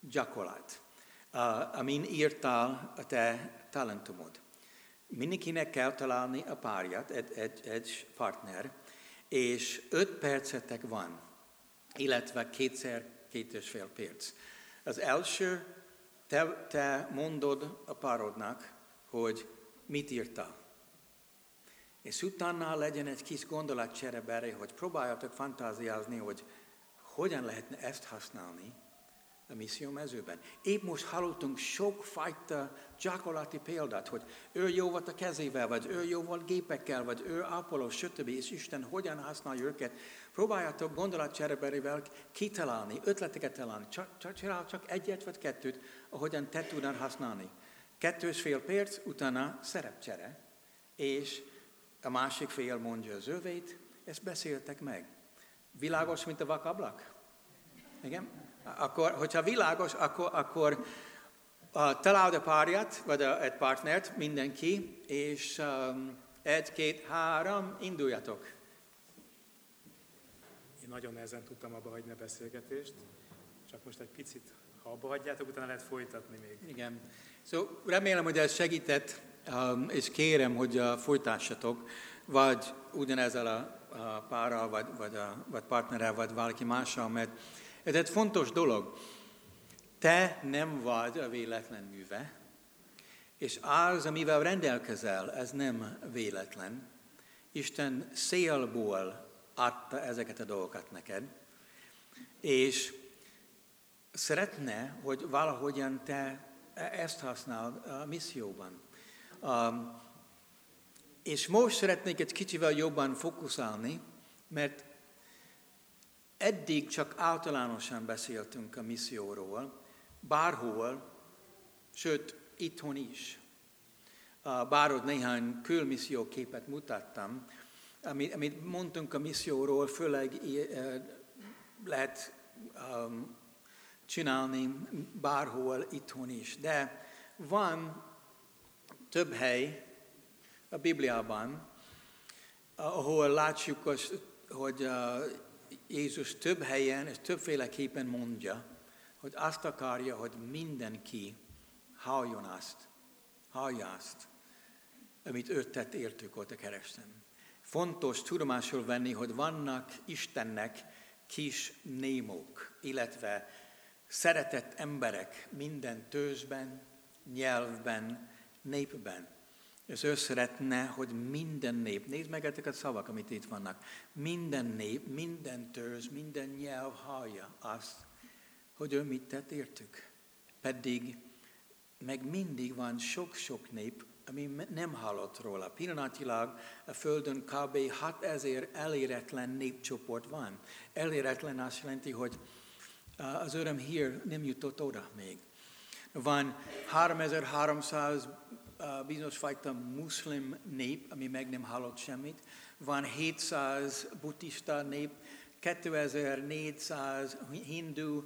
gyakorlat, amin írtál a te talentumod. Mindenkinek kell találni a párját, egy, egy, egy partner, és öt percetek van, illetve kétszer két és fél perc. Az első, te, te mondod a párodnak, hogy mit írtál. És utána legyen egy kis gondolatcsere hogy próbáljatok fantáziázni, hogy hogyan lehetne ezt használni a misszió mezőben. Épp most hallottunk sokfajta gyakorlati példát, hogy ő jó volt a kezével, vagy ő jó volt gépekkel, vagy ő ápoló, stb. És Isten hogyan használja őket. Próbáljátok gondolatcsereberével kitalálni, ötleteket találni. Csak, csak, csinál csak egyet vagy kettőt, ahogyan te tudnál használni. Kettős fél perc, utána szerepcsere, és a másik fél mondja az övét, ezt beszéltek meg. Világos, mint a vakablak? Igen? Akkor, hogyha világos, akkor, akkor uh, találd a párját, vagy a, egy partnert, mindenki, és um, egy, két, három, induljatok. Én nagyon nehezen tudtam abba hagyni a beszélgetést, csak most egy picit, ha abba hagyjátok, utána lehet folytatni még. Igen. Szóval remélem, hogy ez segített, um, és kérem, hogy uh, folytassatok, vagy ugyanezzel a, a párral, vagy, vagy, a, vagy partnerrel, vagy valaki mással, mert ez egy fontos dolog. Te nem vagy a véletlen műve, és az, amivel rendelkezel, ez nem véletlen. Isten szélból adta ezeket a dolgokat neked, és szeretne, hogy valahogyan te ezt használd a misszióban. Um, és most szeretnék egy kicsivel jobban fókuszálni, mert eddig csak általánosan beszéltünk a misszióról, bárhol, sőt, itthon is. Bárod néhány külmisszió képet mutattam, amit, amit mondtunk a misszióról, főleg e, lehet um, csinálni bárhol itthon is. De van több hely a Bibliában, ahol látjuk, hogy uh, Jézus több helyen és többféleképpen mondja, hogy azt akarja, hogy mindenki halljon azt, hallja azt, amit ő tett értük ott a kereszten. Fontos tudomásul venni, hogy vannak Istennek kis némók, illetve szeretett emberek minden tőzsben, nyelvben, népben. És ő szeretne, hogy minden nép, nézd meg ezeket a szavak, amit itt vannak, minden nép, minden törzs, minden nyelv hallja azt, hogy ő mit tett értük. Pedig meg mindig van sok-sok nép, ami nem hallott róla. Pillanatilag a Földön kb. 6000 eléretlen népcsoport van. Eléretlen azt jelenti, hogy az öröm hír nem jutott oda még. Van 3300 bizonyos fajta muszlim nép, ami meg nem hallott semmit. Van 700 buddhista nép, 2400 hindu,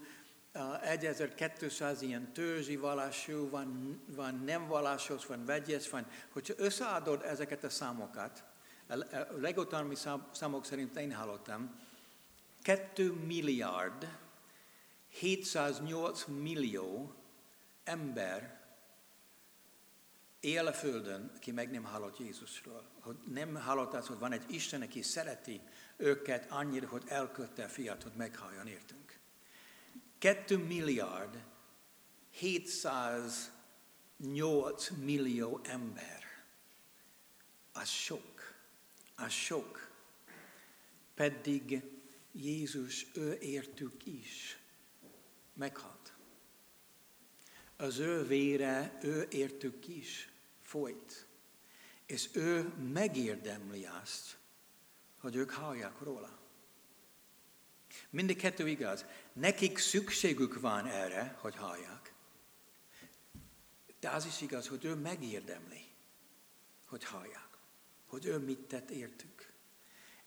1200 ilyen törzsi vallású, van, van nem vallásos, van vegyes, van. Hogyha összeadod ezeket a számokat, a legutóbbi számok szerint én hallottam, 2 milliárd 708 millió ember él a Földön, aki meg nem hallott Jézusról. Hogy nem hallott az, hogy van egy Isten, aki szereti őket annyira, hogy elkötte a fiat, hogy meghalljon értünk. 2 milliárd 708 millió ember. Az sok. Az sok. Pedig Jézus ő értük is meghalt. Az ő vére ő értük is folyt. És ő megérdemli azt, hogy ők hallják róla. Mindig kettő igaz. Nekik szükségük van erre, hogy hallják. De az is igaz, hogy ő megérdemli, hogy hallják. Hogy ő mit tett értük.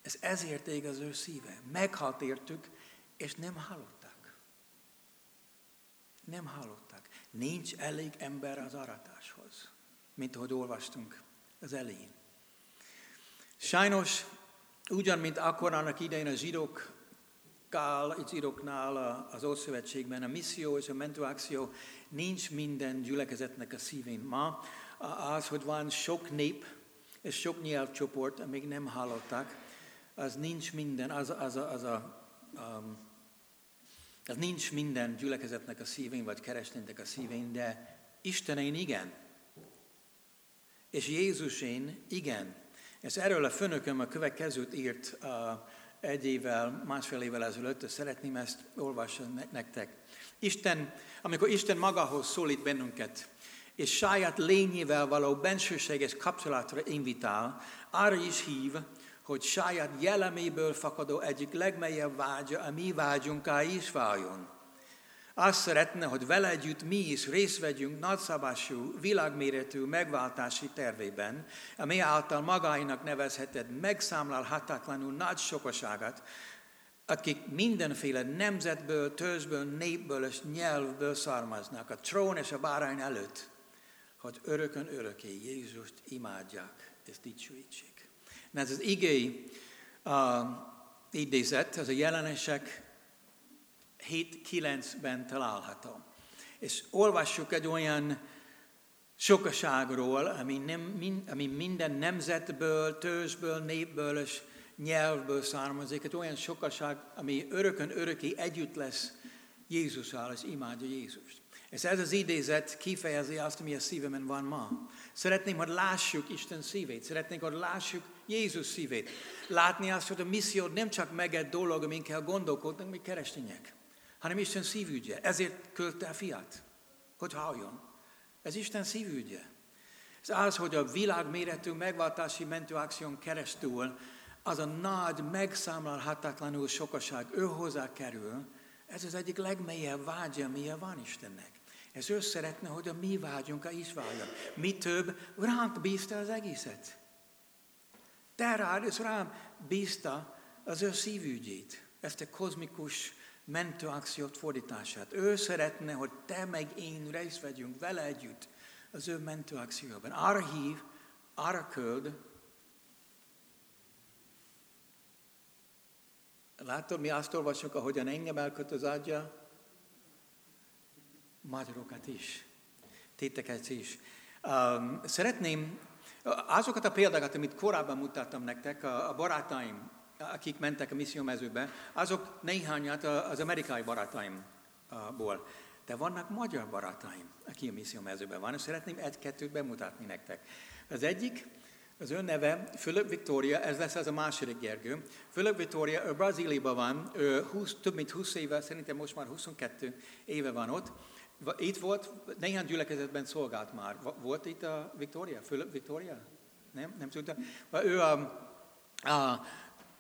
Ez ezért ég az ő szíve. Meghalt értük, és nem hallották. Nem hallották. Nincs elég ember az aratáshoz, mint ahogy olvastunk az elején. Sajnos, ugyan, mint akkor annak idején a zsidók Kál, itt íroknál az Ószövetségben a misszió és a mentorakció nincs minden gyülekezetnek a szívén ma. Az, hogy van sok nép és sok nyelvcsoport, amíg nem hallották, az nincs minden, az, az, a, az a um, az nincs minden gyülekezetnek a szívén, vagy kereszténynek a szívén, de Istenén igen. És Jézusén igen. És erről a főnököm a következőt írt uh, egy évvel, másfél évvel ezelőtt, szeretném ezt olvasni nektek. Isten, amikor Isten magához szólít bennünket, és saját lényével való bensőséges kapcsolatra invitál, arra is hív, hogy saját jelleméből fakadó egyik legmeljebb vágya, a mi vágyunká is váljon. Azt szeretne, hogy vele együtt mi is részt vegyünk nagyszabású, világméretű megváltási tervében, ami által magáinak nevezheted megszámlálhatatlanul nagy sokaságát, akik mindenféle nemzetből, törzsből, népből és nyelvből származnak, a trón és a bárány előtt, hogy örökön öröké Jézust imádják és dicsőítsék. Ez az igény uh, idézet, ez a jelenések 7-9-ben található. És olvassuk egy olyan sokaságról, ami, nem, ami minden nemzetből, törzsből, népből és nyelvből származik, egy olyan sokaság, ami örökön öröki együtt lesz Jézussal, és imádja Jézust. És ez az idézet kifejezi azt, ami a szívemen van ma. Szeretném, hogy lássuk Isten szívét. Szeretnénk, hogy lássuk Jézus szívét. Látni azt, hogy a misszió nem csak meg egy dolog, amin kell gondolkodnunk, mi keresztények hanem Isten szívügye. Ezért küldte a fiat, hogy halljon. Ez Isten szívügye. Ez az, hogy a világméretű megváltási mentőakción keresztül az a nagy, megszámlálhatatlanul sokaság ő hozzá kerül, ez az egyik legmélyebb vágya, amilyen van Istennek. Ez ő szeretne, hogy a mi vágyunk is váljon. Mi több, ránk bízta az egészet. Te rád és rám bízta az ő szívügyét, ezt a kozmikus mentőakciót fordítását. Ő szeretne, hogy te meg én részt vegyünk vele együtt az ő mentőakcióban. Arra hív, arra küld, Látod, mi azt olvasjuk, ahogyan engem elköt az adja, magyarokat is, téteket is. Um, szeretném azokat a példákat, amit korábban mutattam nektek, a, a barátaim, akik mentek a missziómezőbe, azok néhányat az amerikai barátaimból. De vannak magyar barátaim, akik a missziómezőben van, és szeretném egy-kettőt bemutatni nektek. Az egyik, az ön neve Fülöp Victoria, ez lesz az a második Gergő. Fülöp Victoria, ő Brazíliában van, ő 20, több mint 20 éve, szerintem most már 22 éve van ott. Itt volt, néhány gyülekezetben szolgált már. Volt itt a Victoria? Philip Victoria? Nem? Nem tudta? Ő a, a,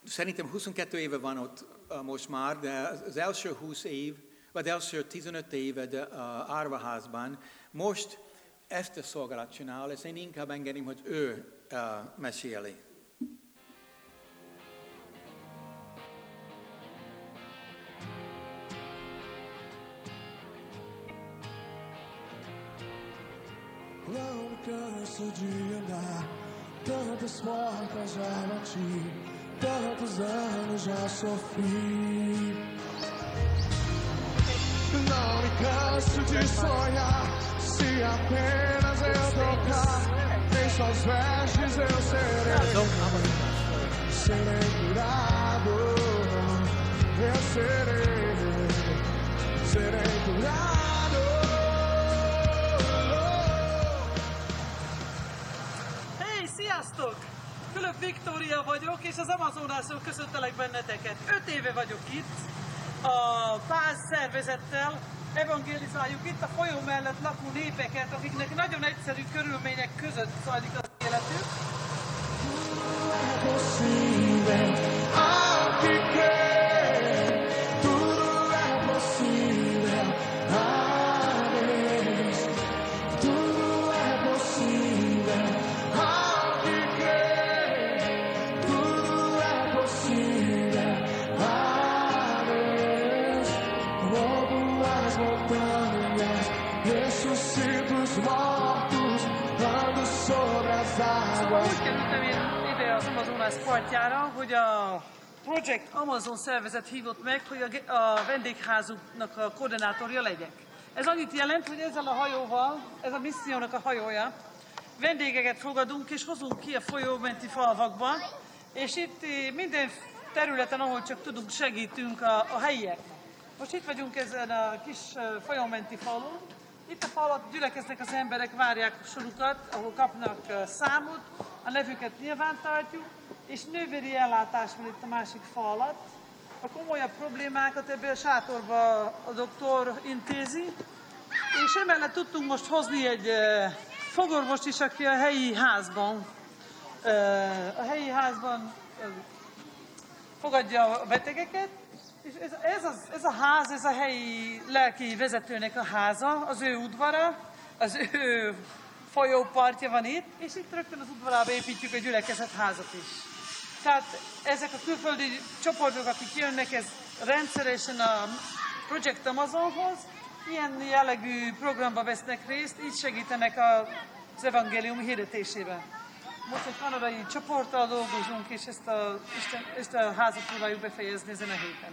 szerintem 22 éve van ott a, most már, de az első 20 év, vagy az első 15 éve de, a árvaházban most ezt a szolgálat csinál, és én inkább engedem, hogy ő uh, meséli. Canso de andar Tantas portas já bati Tantos anos já sofri. Não me canso de sonhar Se apenas eu tocar Em suas vestes eu serei Serei curado. Eu serei Serei curado. Sziasztok! Fülöp Viktória vagyok, és az Amazonászok köszöntelek benneteket. Öt éve vagyok itt, a Páz szervezettel evangélizáljuk itt a folyó mellett lakó népeket, akiknek nagyon egyszerű körülmények között zajlik az életük. Amazonas partjára, hogy a Project Amazon szervezet hívott meg, hogy a, a vendégházuknak a koordinátorja legyek. Ez annyit jelent, hogy ezzel a hajóval, ez a missziónak a hajója, vendégeket fogadunk és hozunk ki a folyómenti falvakba, és itt eh, minden területen, ahol csak tudunk, segítünk a, a helyiek. Most itt vagyunk ezen a kis eh, folyómenti falon, itt a falat gyülekeznek az emberek, várják sorukat, ahol kapnak eh, számot, a nevüket nyilván tartjuk, és nővéri ellátás van itt a másik fa alatt. A komolyabb problémákat ebből a sátorba a doktor intézi, és emellett tudtunk most hozni egy fogorvost is, aki a helyi házban, a helyi házban fogadja a betegeket, és ez, ez, az, ez a ház, ez a helyi lelki vezetőnek a háza, az ő udvara, az ő folyópartja van itt, és itt rögtön az udvarába építjük a gyülekezet házat is. Tehát ezek a külföldi csoportok, akik jönnek, ez rendszeresen a Project Amazonhoz, ilyen jellegű programba vesznek részt, így segítenek az evangélium hirdetésében. Most egy kanadai csoporttal dolgozunk, és ezt a, Isten, ezt a házat próbáljuk befejezni ezen a héten.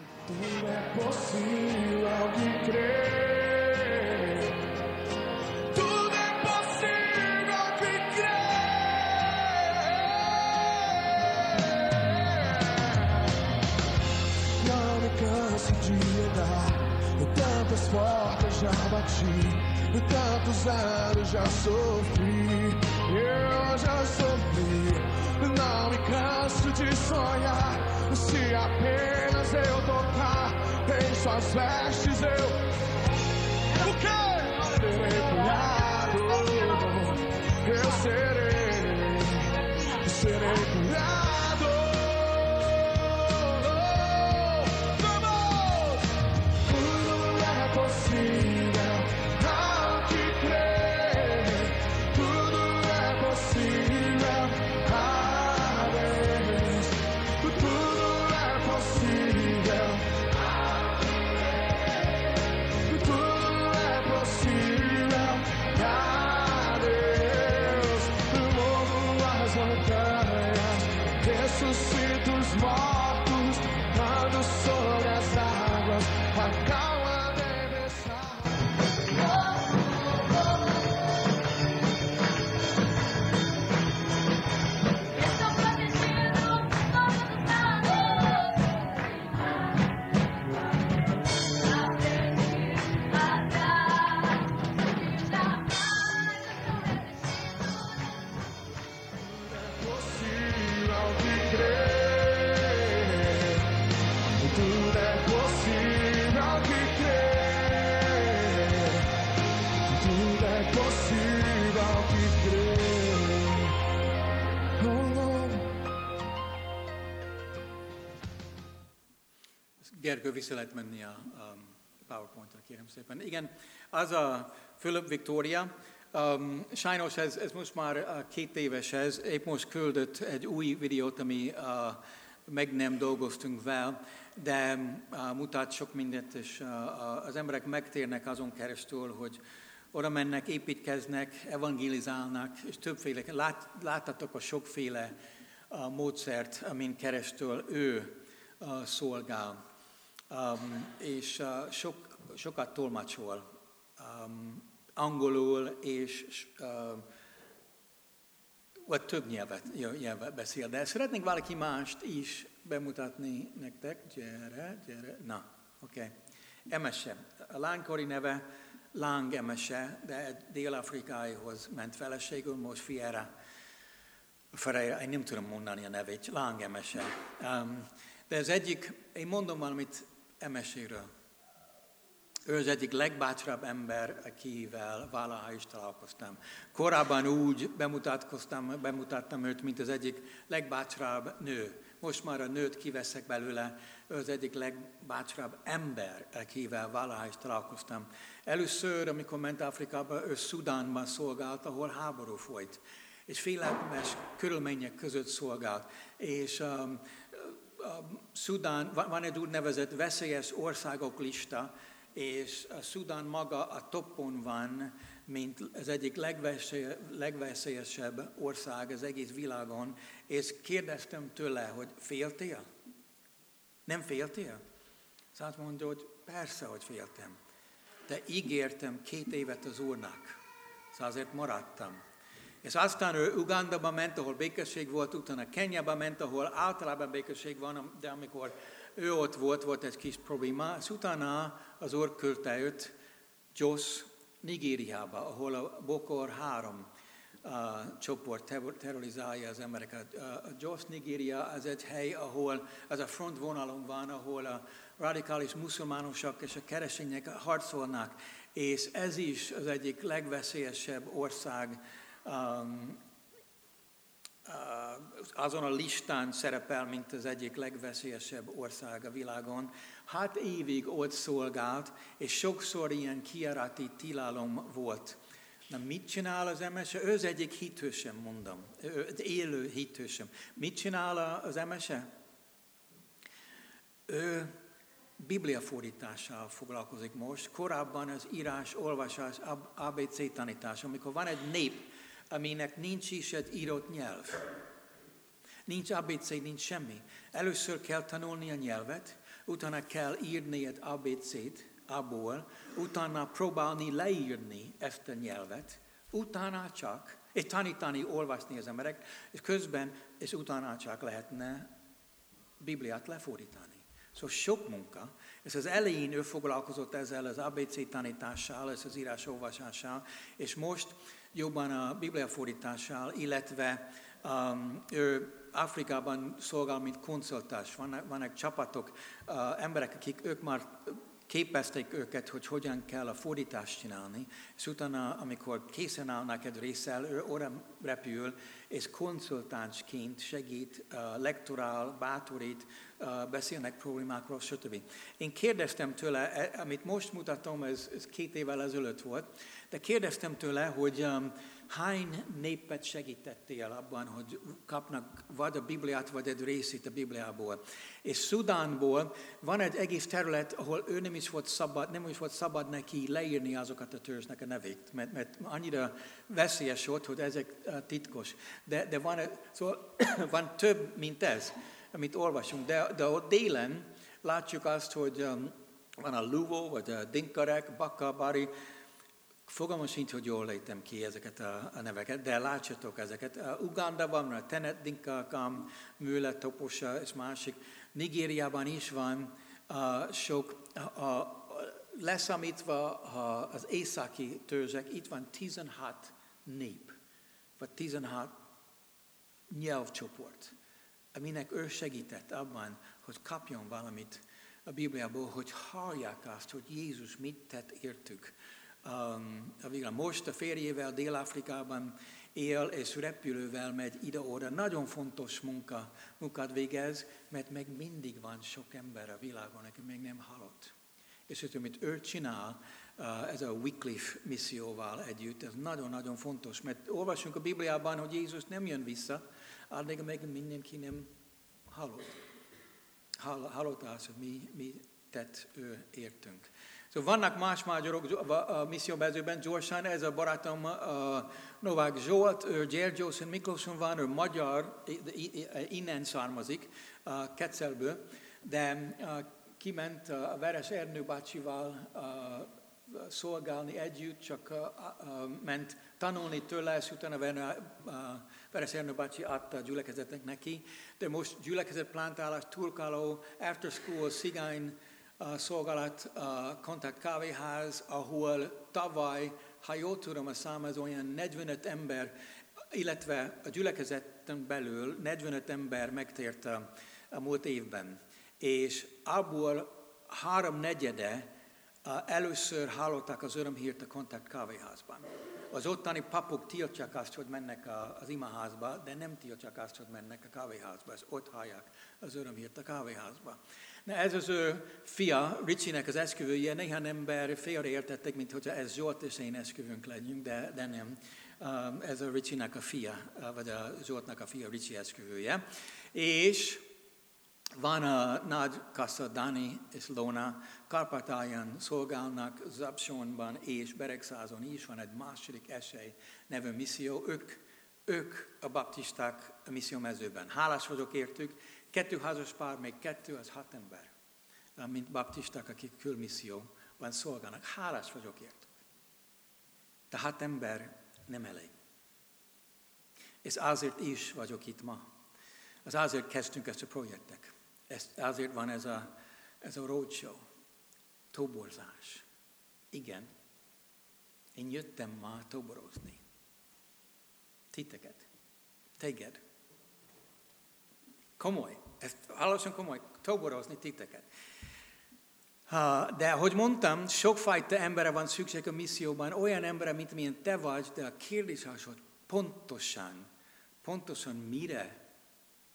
Bati, e tantos anos já sofri, eu já sofri. Não me canso de sonhar, se apenas eu tocar em suas vestes eu. Gergő, vissza lehet menni a, a PowerPoint-ra, kérem szépen. Igen, az a Philip Victoria, um, sajnos ez, ez most már uh, két éves ez, épp most küldött egy új videót, ami uh, meg nem dolgoztunk vel, de uh, mutat sok mindent, és uh, az emberek megtérnek azon keresztül, hogy oda mennek, építkeznek, evangelizálnak, és többféle, lát, láttatok a sokféle uh, módszert, amin keresztül ő uh, szolgál. Um, és uh, sok, sokat tolmácsol um, angolul, és uh, vagy több nyelvet, nyelvet beszél, de szeretnék valaki mást is bemutatni nektek. Gyere, gyere. Na, oké. Okay. Emese. A lánykori neve Láng Emese, de Dél-Afrikáihoz ment feleségül, most Fiera. Ferreira, én nem tudom mondani a nevét, Láng Emese. Um, de az egyik, én mondom valamit Emeséről. Ő az egyik legbátrabb ember, akivel valaha is találkoztam. Korábban úgy bemutatkoztam, bemutattam őt, mint az egyik legbátrabb nő. Most már a nőt kiveszek belőle, ő az egyik legbátrabb ember, akivel valaha is találkoztam. Először, amikor ment Afrikába, ő Szudánban szolgált, ahol háború folyt. És félelmes körülmények között szolgált. És um, Szudán, van egy úgynevezett veszélyes országok lista, és a Szudán maga a toppon van, mint az egyik legveszélyesebb ország az egész világon, és kérdeztem tőle, hogy féltél? Nem féltél? Szóval mondja, hogy persze, hogy féltem. De ígértem két évet az Úrnak. Szóval azért maradtam. És aztán ő Ugandaba ment, ahol békesség volt, utána Kenyába ment, ahol általában békesség van, de amikor ő ott volt, volt egy kis probléma, és utána az Úr küldte őt Jos Nigériába, ahol a Bokor három uh, csoport terrorizálja az embereket. Uh, Jos Nigéria az egy hely, ahol az a frontvonalon van, ahol a radikális muszulmánosok és a keresények harcolnak, és ez is az egyik legveszélyesebb ország um, azon a listán szerepel, mint az egyik legveszélyesebb ország a világon. Hát évig ott szolgált, és sokszor ilyen kiarati tilalom volt. Na mit csinál az emese? Ő az egyik hitősem, mondom. Ő az élő hitősem. Mit csinál az emese? Ő Biblia fordítással foglalkozik most. Korábban az írás, olvasás, ABC tanítás, amikor van egy nép, aminek nincs is egy írott nyelv. Nincs ABC, nincs semmi. Először kell tanulni a nyelvet, utána kell írni egy ABC-t abból, utána próbálni leírni ezt a nyelvet, utána csak, és tanítani, olvasni az emberek, és közben, és utána csak lehetne Bibliát lefordítani. Szóval sok munka, és az elején ő foglalkozott ezzel az ABC tanítással, ez az írás olvasással, és most jobban a Biblia fordítással, illetve um, ő Afrikában szolgál, mint konzultás. Vannak, vannak csapatok, uh, emberek, akik ők már képezték őket, hogy hogyan kell a fordítást csinálni, és utána, amikor készen állnak egy részsel, ő oda repül, és konzultánsként segít, lektorál, bátorít, beszélnek problémákról, stb. Én kérdeztem tőle, e, amit most mutatom, ez, ez két évvel ezelőtt volt, de kérdeztem tőle, hogy hány népet segítettél abban, hogy kapnak vagy a Bibliát, vagy egy részét a Bibliából. És Szudánból van egy egész terület, ahol ő nem is volt szabad, nem is volt szabad neki leírni azokat a törzsnek a nevét, mert, mert annyira veszélyes volt, hogy ezek uh, titkos. De, de van, szóval van több, mint ez, amit olvasunk. De, de ott délen látjuk azt, hogy um, van a Luvo, vagy a Dinkarek, Bakabari, Fogalmam sincs, hogy jól lejtem ki ezeket a, a neveket, de látsatok ezeket. Uh, Ugandában van a Tenet Dinkakam, Műle, Toposa és másik. Nigériában is van uh, sok, uh, uh, leszámítva uh, az északi törzsek, itt van 16 nép, vagy 16 nyelvcsoport, aminek ő segített abban, hogy kapjon valamit a Bibliából, hogy hallják azt, hogy Jézus mit tett értük um, világ. Most a férjével Dél-Afrikában él és repülővel megy ide-oda. Nagyon fontos munka, munkát végez, mert meg mindig van sok ember a világon, aki még nem halott. És amit ő csinál, uh, ez a Wycliffe misszióval együtt, ez nagyon-nagyon fontos, mert olvasunk a Bibliában, hogy Jézus nem jön vissza, addig meg mindenki nem halott. Hallott az, hogy mi, mi tett ő értünk. Szóval vannak más magyarok a misszióbezőben, gyorsan, ez a barátom a Novák Zsolt, ő Gyergyó Szent Miklóson van, ő magyar, innen származik, Keccelből, de kiment a Veres Ernő bácsival szolgálni együtt, csak ment tanulni tőle, és utána Veres Ernő bácsi adta a gyülekezetnek neki, de most gyülekezet plantálás, turkáló, after school, szigány, szolgálat, kontakt kávéház, ahol tavaly, ha jól tudom, a szám az olyan 45 ember, illetve a gyülekezeten belül 45 ember megtért a, a múlt évben. És abból három negyede először hallották az örömhírt a kontakt kávéházban. Az ottani papok tiltják azt, hogy mennek az imaházba, de nem tiltják azt, hogy mennek a kávéházba. Ez ott hallják az örömhírt a kávéházba. Na ez az ő fia, Ricsinek az esküvője, néhány ember félreértettek, mint hogyha ez Zsolt és én esküvőnk legyünk, de, de nem. Ez a Ricsinek a fia, vagy a Zsoltnak a fia, Ricsi esküvője. És van a nagy kassa Dani és Lona, Karpatáján szolgálnak, Zapsonban és Beregszázon is van egy második esély nevű misszió. Ők, ők a baptisták a misszió mezőben. Hálás vagyok értük, Kettő házas pár, még kettő, az hat ember. Mint baptisták, akik külmisszióban szolgálnak. Hálás vagyok értük. De hat ember nem elég. És azért is vagyok itt ma. Az azért kezdtünk ezt a projektek. Ez, azért van ez a, ez a roadshow. Toborzás. Igen. Én jöttem ma toborozni. Titeket. Teged. Komoly. Ezt hallottam komoly, toborozni titeket. De, ahogy mondtam, sokfajta emberre van szükség a misszióban, olyan emberre, mint milyen te vagy, de a kérdés az, hogy pontosan, pontosan mire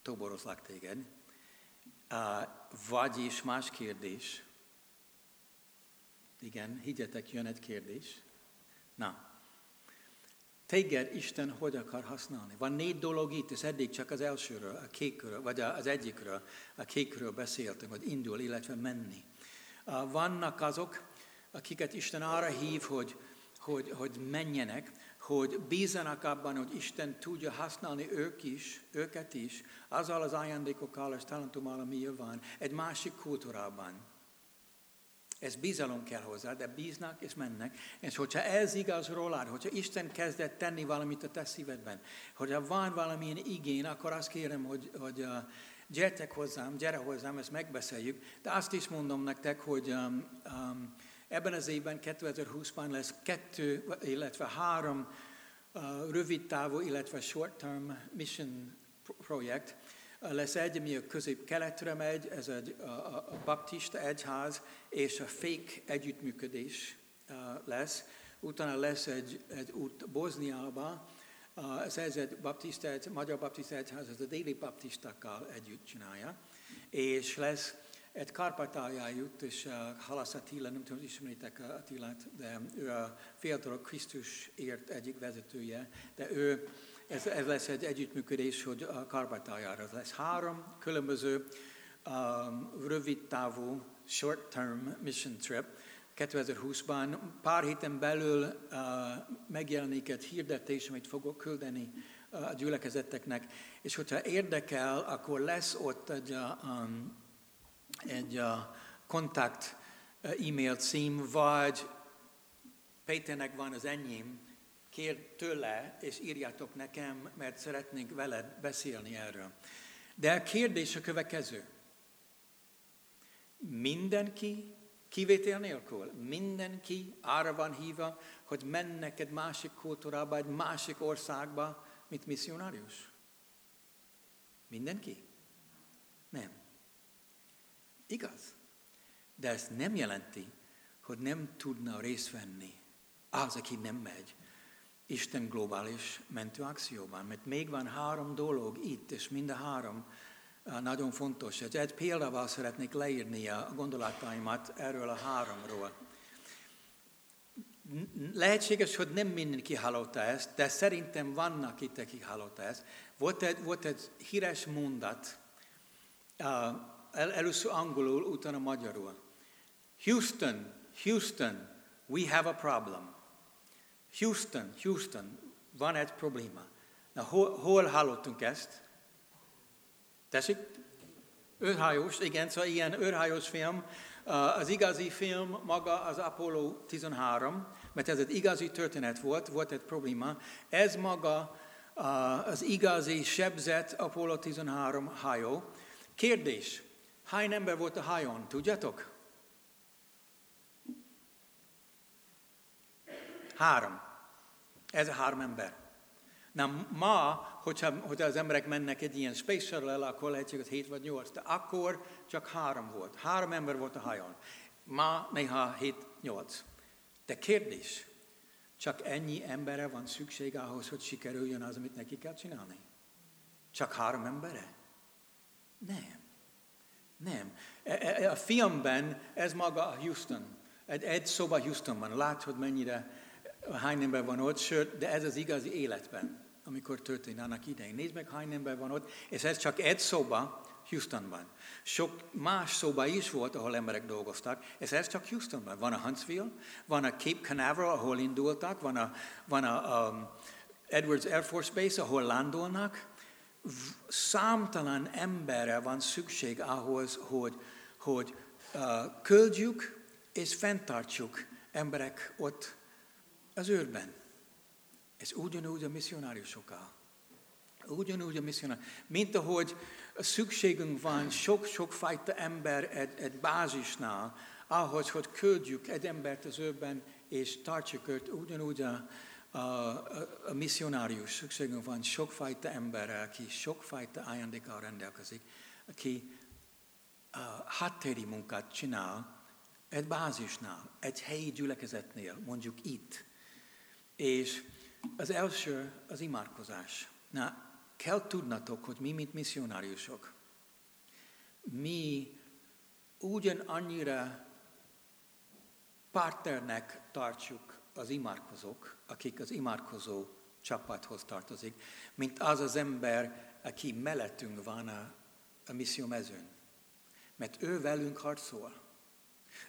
toborozlak téged, vagyis más kérdés. Igen, higgyetek, jön egy kérdés. Na, Téged Isten hogy akar használni? Van négy dolog itt, és eddig csak az elsőről, a kékről, vagy az egyikről, a kékről beszéltünk, hogy indul, illetve menni. Vannak azok, akiket Isten arra hív, hogy, hogy, hogy menjenek, hogy bízanak abban, hogy Isten tudja használni ők is, őket is, azzal az ajándékokkal és talentummal, ami van, egy másik kultúrában. Ez bizalom kell hozzá, de bíznak és mennek. És hogyha ez igaz rólad, hogyha Isten kezdett tenni valamit a te szívedben, hogyha van valamilyen igény, akkor azt kérem, hogy, hogy uh, gyertek hozzám, gyere hozzám, ezt megbeszéljük. De azt is mondom nektek, hogy um, um, ebben az évben, 2020-ban lesz kettő, illetve három uh, rövid távú, illetve short-term mission projekt, lesz egy, ami a közép-keletre megy, ez egy a, a baptista egyház, és a fék együttműködés lesz. Utána lesz egy, egy út Bozniába, ez egy baptista, egy magyar baptista egyház, ez a déli baptistákkal együtt csinálja, és lesz egy Kárpátaljájút, és uh, Halasz Attila, nem tudom, ismeritek Attilát, de ő a fiatalok Krisztus ért egyik vezetője, de ő ez, ez lesz egy együttműködés, hogy a Karbátájára lesz három különböző um, rövid távú short-term mission trip 2020-ban. Pár héten belül uh, megjelenik egy hirdetés, amit fogok küldeni uh, a gyülekezeteknek, és hogyha érdekel, akkor lesz ott egy, uh, um, egy uh, kontakt uh, e-mail cím, vagy Péternek van az enyém, kér tőle, és írjátok nekem, mert szeretnénk veled beszélni erről. De a kérdés a következő. Mindenki, kivétel nélkül, mindenki arra van hívva, hogy mennek egy másik kultúrába, egy másik országba, mint misszionárius? Mindenki? Nem. Igaz. De ez nem jelenti, hogy nem tudna részt venni az, aki nem megy Isten globális mentőakcióban, mert még van három dolog itt, és mind a három nagyon fontos. Egy példával szeretnék leírni a gondolataimat erről a háromról. Lehetséges, hogy nem mindenki hallotta ezt, de szerintem vannak itt, akik hallotta ezt. Volt egy, volt egy híres mondat, el, először angolul, utána magyarul. Houston, Houston, we have a problem. Houston, Houston, van egy probléma. Na, hol, hol hallottunk ezt? Tessék? Őrhajós, igen, szóval ilyen őrhajós film. Az igazi film maga az Apollo 13, mert ez egy igazi történet volt, volt egy probléma. Ez maga az igazi sebzett Apollo 13 hajó. Kérdés, hány ember volt a hajón, tudjátok? Három. Ez a három ember. Na ma, hogyha, hogyha az emberek mennek egy ilyen space shuttle akkor lehetséges 7 vagy 8, de akkor csak három volt. Három ember volt a hajón. Ma néha 7-8. De kérdés, csak ennyi emberre van szükség ahhoz, hogy sikerüljön az, amit neki kell csinálni? Csak három embere? Nem. Nem. E, e, e, a filmben ez maga a Houston. Egy, egy szoba Houstonban. Látod, mennyire hány ember van ott, sőt, de ez az igazi életben, amikor történt annak idején. Nézd meg, hány ember van ott, és ez csak egy szoba Houstonban. Sok más szoba is volt, ahol emberek dolgoztak, és ez csak Houstonban. Van a Huntsville, van a Cape Canaveral, ahol indultak, van a, van a um, Edwards Air Force Base, ahol landolnak. Számtalan emberre van szükség ahhoz, hogy, hogy uh, küldjük és fenntartsuk emberek ott az őrben. Ez ugyanúgy a misszionáriusokkal. Ugyanúgy a misszionárius. Mint ahogy szükségünk van sok-sok fajta ember egy, egy bázisnál, ahhoz, hogy küldjük egy embert az őrben, és tartsuk őt, ugyanúgy a, a, a, a szükségünk van sokfajta emberre, aki sokfajta ajándékkal rendelkezik, aki a háttéri munkát csinál egy bázisnál, egy helyi gyülekezetnél, mondjuk itt. És az első az imádkozás. Na, kell tudnatok, hogy mi, mint misszionáriusok, mi ugyanannyira partnernek tartjuk az imádkozók, akik az imádkozó csapathoz tartozik, mint az az ember, aki mellettünk van a, a misszió mezőn. Mert ő velünk harcol.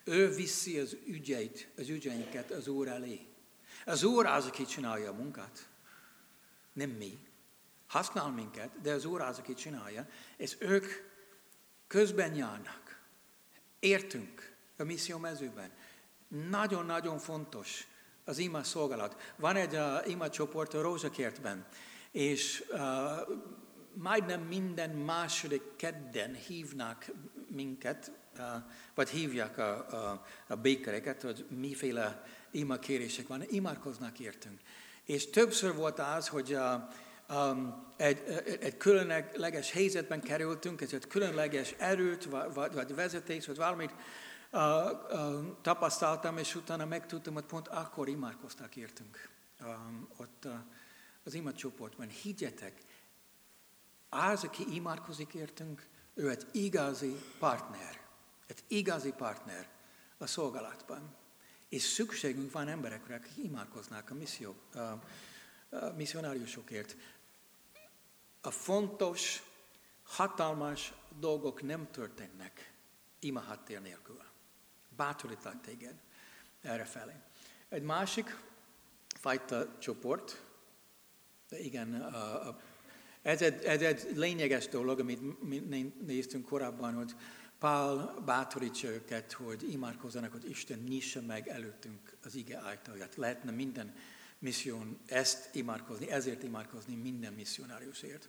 Ő viszi az ügyeit, az ügyeinket az Úr elé. Az Úr az, aki csinálja a munkát, nem mi. Használ minket, de az Úr az, aki csinálja, és ők közben járnak. Értünk a misszió mezőben. Nagyon-nagyon fontos az ima szolgálat. Van egy uh, ima csoport a Rózsakertben, és uh, majdnem minden második kedden hívnak minket, uh, vagy hívják a, a, a békereket, hogy miféle ima kérések van, imádkoznak értünk. És többször volt az, hogy uh, um, egy, egy különleges helyzetben kerültünk, egy különleges erőt, vagy, vagy vezetés, vagy valamit uh, uh, tapasztaltam, és utána megtudtam, hogy pont akkor imádkoztak értünk. Um, ott uh, az imacsoportban. Higgyetek, az, aki imádkozik értünk, ő egy igazi partner. Egy igazi partner a szolgálatban. És szükségünk van emberekre, akik imádkoznak a, misszió, a, a misszionáriusokért. A fontos, hatalmas dolgok nem történnek ima háttér nélkül. Bátorítlak téged erre felé. Egy másik fajta csoport, de igen, a, a, ez, egy, ez egy lényeges dolog, amit mi néztünk korábban, hogy Pál bátorítja őket, hogy imádkozzanak, hogy Isten nyissa meg előttünk az ige ajtaját. Lehetne minden misszión ezt imádkozni, ezért imádkozni minden misszionáriusért.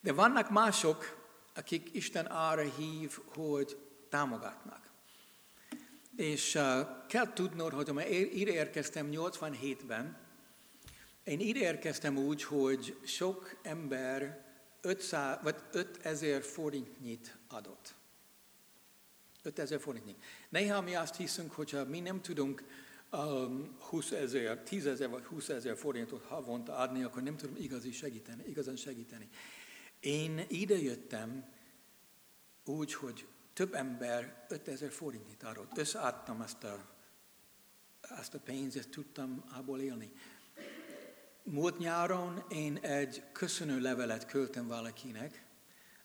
De vannak mások, akik Isten arra hív, hogy támogatnak. És uh, kell tudnod, hogy amikor ide érkeztem 87-ben, én ide érkeztem úgy, hogy sok ember 500, vagy 5000 forintnyit adott. 5000 forintnyi. Néha mi azt hiszünk, hogyha mi nem tudunk um, 20 ezer, 10 ezer vagy 20 ezer forintot havonta adni, akkor nem tudom igazi segíteni, igazán segíteni. Én ide jöttem úgy, hogy több ember 5000 forintot adott. Összeadtam ezt a, ezt a pénzt, ezt tudtam abból élni. Múlt nyáron én egy köszönő levelet küldtem valakinek,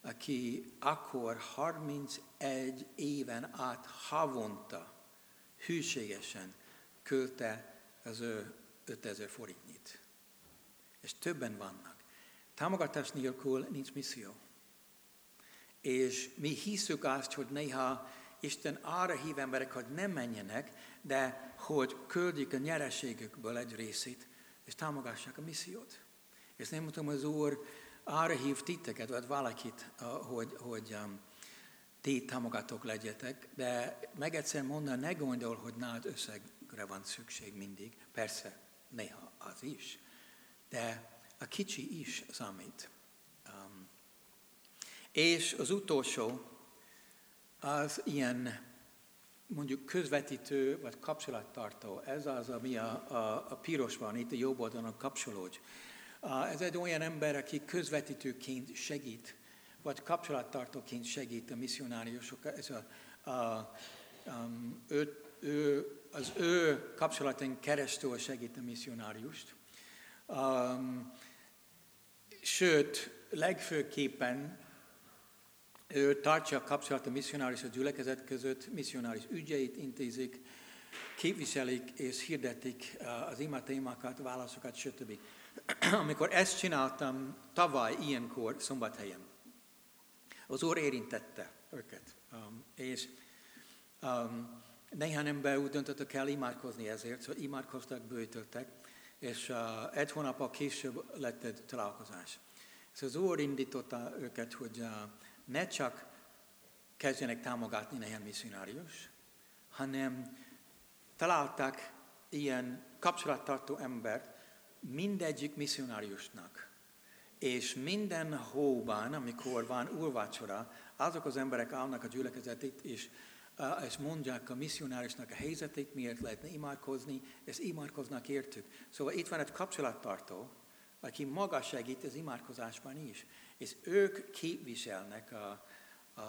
aki akkor 31 éven át havonta hűségesen küldte az ő 5000 forintnyit. És többen vannak. Támogatás nélkül nincs misszió. És mi hiszük azt, hogy néha Isten arra hív emberek, hogy nem menjenek, de hogy küldjük a nyereségükből egy részét, és támogassák a missziót. És nem mondom, az Úr arra hív titeket, vagy valakit, hogy, hogy um, ti támogatók legyetek, de meg egyszer mondani, ne gondol, hogy nád összegre van szükség mindig. Persze, néha az is, de a kicsi is számít. Um, és az utolsó, az ilyen mondjuk közvetítő vagy kapcsolattartó. Ez az, ami a, a, a piros van, itt a jobb oldalon kapcsolódj. Ez egy olyan ember, aki közvetítőként segít, vagy kapcsolattartóként segít a misszionáriusok. Ez a, a, um, ő, ő, az ő kapcsolaton keresztül segít a misszionáriust. Um, sőt, legfőképpen ő tartja a kapcsolat a misszionáris a gyülekezet között, misszionáris ügyeit intézik, képviselik és hirdetik az ima témákat, válaszokat, stb. Amikor ezt csináltam tavaly ilyenkor szombathelyen, az Úr érintette őket, um, és um, néhány ember úgy döntöttek el imádkozni ezért, szóval imádkoztak, bőjtöltek, és uh, egy hónappal később lett egy találkozás. Szóval az Úr indította őket, hogy uh, ne csak kezdjenek támogatni néhány misszionárius, hanem találtak ilyen kapcsolattartó embert mindegyik misszionáriusnak. És minden hóban, amikor van úrvácsora, azok az emberek állnak a gyülekezetét, és, és mondják a misszionáriusnak a helyzetét, miért lehetne imádkozni, és imádkoznak értük. Szóval itt van egy kapcsolattartó, aki maga segít az imádkozásban is és ők képviselnek a, a,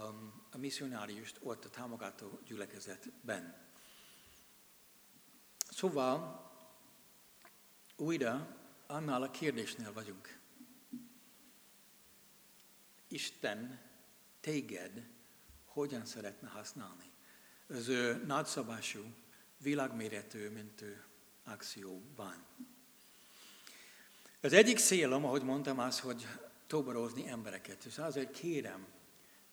a misszionáriust ott a támogató gyülekezetben. Szóval újra annál a kérdésnél vagyunk. Isten téged hogyan szeretne használni? Az ő nagyszabású, világméretű mentő akcióban. Az egyik célom, ahogy mondtam, az, hogy toborozni embereket. És azért kérem,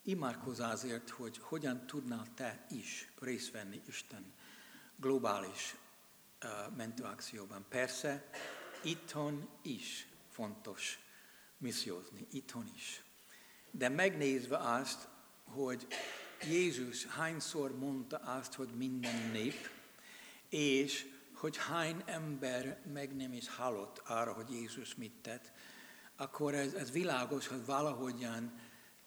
imádkozz azért, hogy hogyan tudnál te is részt venni Isten globális mentőakcióban. Persze, itthon is fontos missziózni, itthon is. De megnézve azt, hogy Jézus hányszor mondta azt, hogy minden nép, és hogy hány ember meg nem is hallott arra, hogy Jézus mit tett, akkor ez, ez világos, hogy valahogyan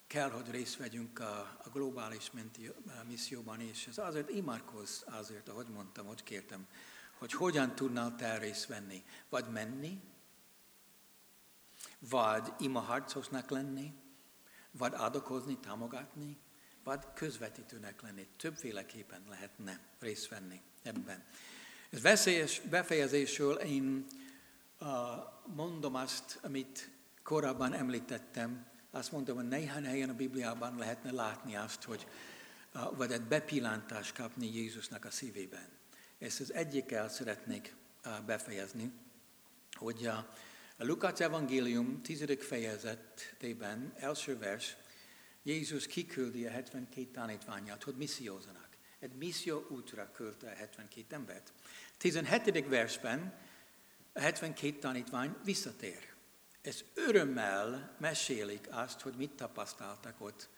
kell, hogy részt vegyünk a, a globális menti, a misszióban is. Ez azért imádkozz azért, ahogy mondtam, hogy kértem, hogy hogyan tudnál te részt venni. Vagy menni, vagy imaharcosnak lenni, vagy adokozni, támogatni, vagy közvetítőnek lenni. Többféleképpen lehetne részt venni ebben. Ez veszélyes befejezésről én mondom azt, amit korábban említettem, azt mondtam, hogy néhány helyen a Bibliában lehetne látni azt, hogy vagy egy bepillantást kapni Jézusnak a szívében. Ezt az egyikkel szeretnék befejezni, hogy a Lukács evangélium 10. fejezetében, első vers, Jézus kiküldi a 72 tanítványát, hogy missziózanak. Egy misszió útra küldte a 72 embert. 17. versben a 72 tanítvány visszatér és örömmel mesélik azt, hogy mit tapasztaltak ott,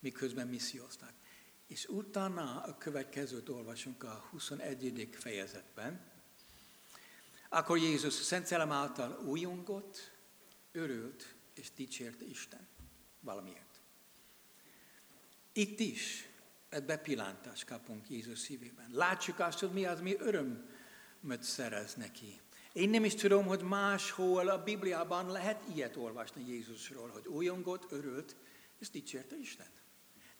miközben misszióztak. És utána a következőt olvasunk a 21. fejezetben. Akkor Jézus Szent Szellem által újongott, örült és dicsérte Isten valamiért. Itt is egy bepillantást kapunk Jézus szívében. Látjuk azt, hogy mi az, mi örömöt szerez neki. Én nem is tudom, hogy máshol a Bibliában lehet ilyet olvasni Jézusról, hogy újongott, örült, és dicsérte Isten.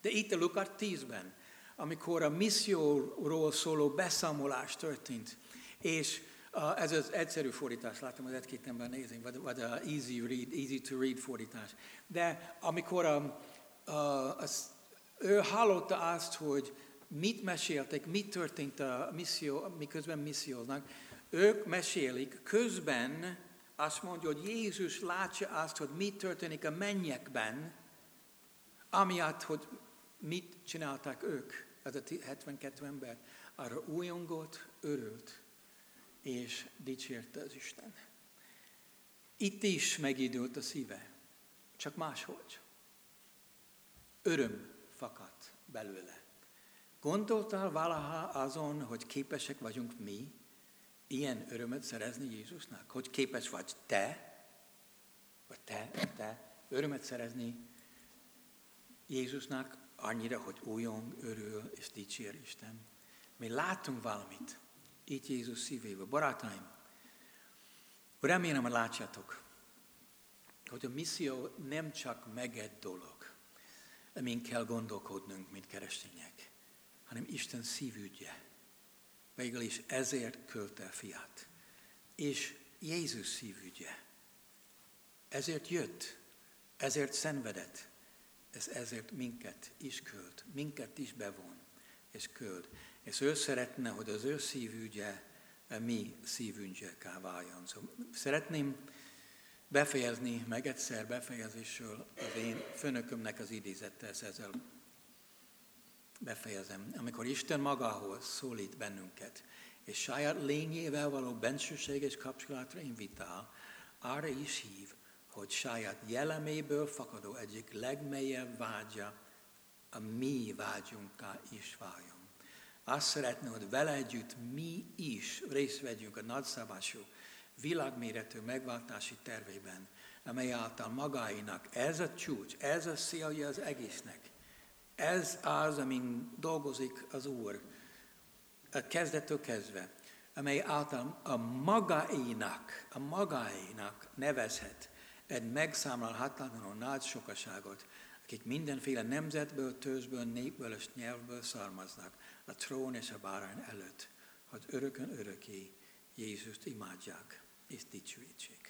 De itt a Lukács 10-ben, amikor a misszióról szóló beszámolás történt, és ez az egyszerű fordítás, látom, hogy egy-két ember nézni, vagy, vagy a easy, read, easy to read fordítás. De amikor a, a, az, ő hallotta azt, hogy mit meséltek, mit történt a misszió, miközben misszióznak, ők mesélik, közben azt mondja, hogy Jézus látja azt, hogy mi történik a mennyekben, amiatt, hogy mit csinálták ők, ez a 72 ember, arra újongott, örült, és dicsérte az Isten. Itt is megidőlt a szíve, csak máshogy. Öröm fakadt belőle. Gondoltál valaha azon, hogy képesek vagyunk mi ilyen örömet szerezni Jézusnak? Hogy képes vagy te, vagy te, te örömet szerezni Jézusnak annyira, hogy újong, örül és dicsér Isten. Mi látunk valamit itt Jézus szívébe. Barátaim, remélem, hogy látjátok, hogy a misszió nem csak meged dolog, amin kell gondolkodnunk, mint keresztények, hanem Isten szívügye. Végül is ezért költe a fiát. És Jézus szívügye. Ezért jött, ezért szenvedett, ez ezért minket is költ, minket is bevon és költ. És ő szeretne, hogy az ő szívügye a mi szívügyekká váljon. Szóval szeretném befejezni, meg egyszer befejezésről az én főnökömnek az idézette, ezzel befejezem. Amikor Isten magához szólít bennünket, és saját lényével való bensőséges kapcsolatra invitál, arra is hív, hogy saját jelleméből fakadó egyik legmélyebb vágya a mi vágyunká is váljon. Azt szeretné, hogy vele együtt mi is részt vegyünk a nagyszabású világméretű megváltási tervében, amely által magáinak ez a csúcs, ez a szélje az egésznek. Ez az, amin dolgozik az Úr, a kezdettől kezdve, amely által a magáinak, a magáinak nevezhet egy megszámlálhatatlanul nagy sokaságot, akik mindenféle nemzetből, tőzsből, népből és nyelvből származnak a trón és a bárány előtt, hogy örökön öröké Jézust imádják és dicsőítsék.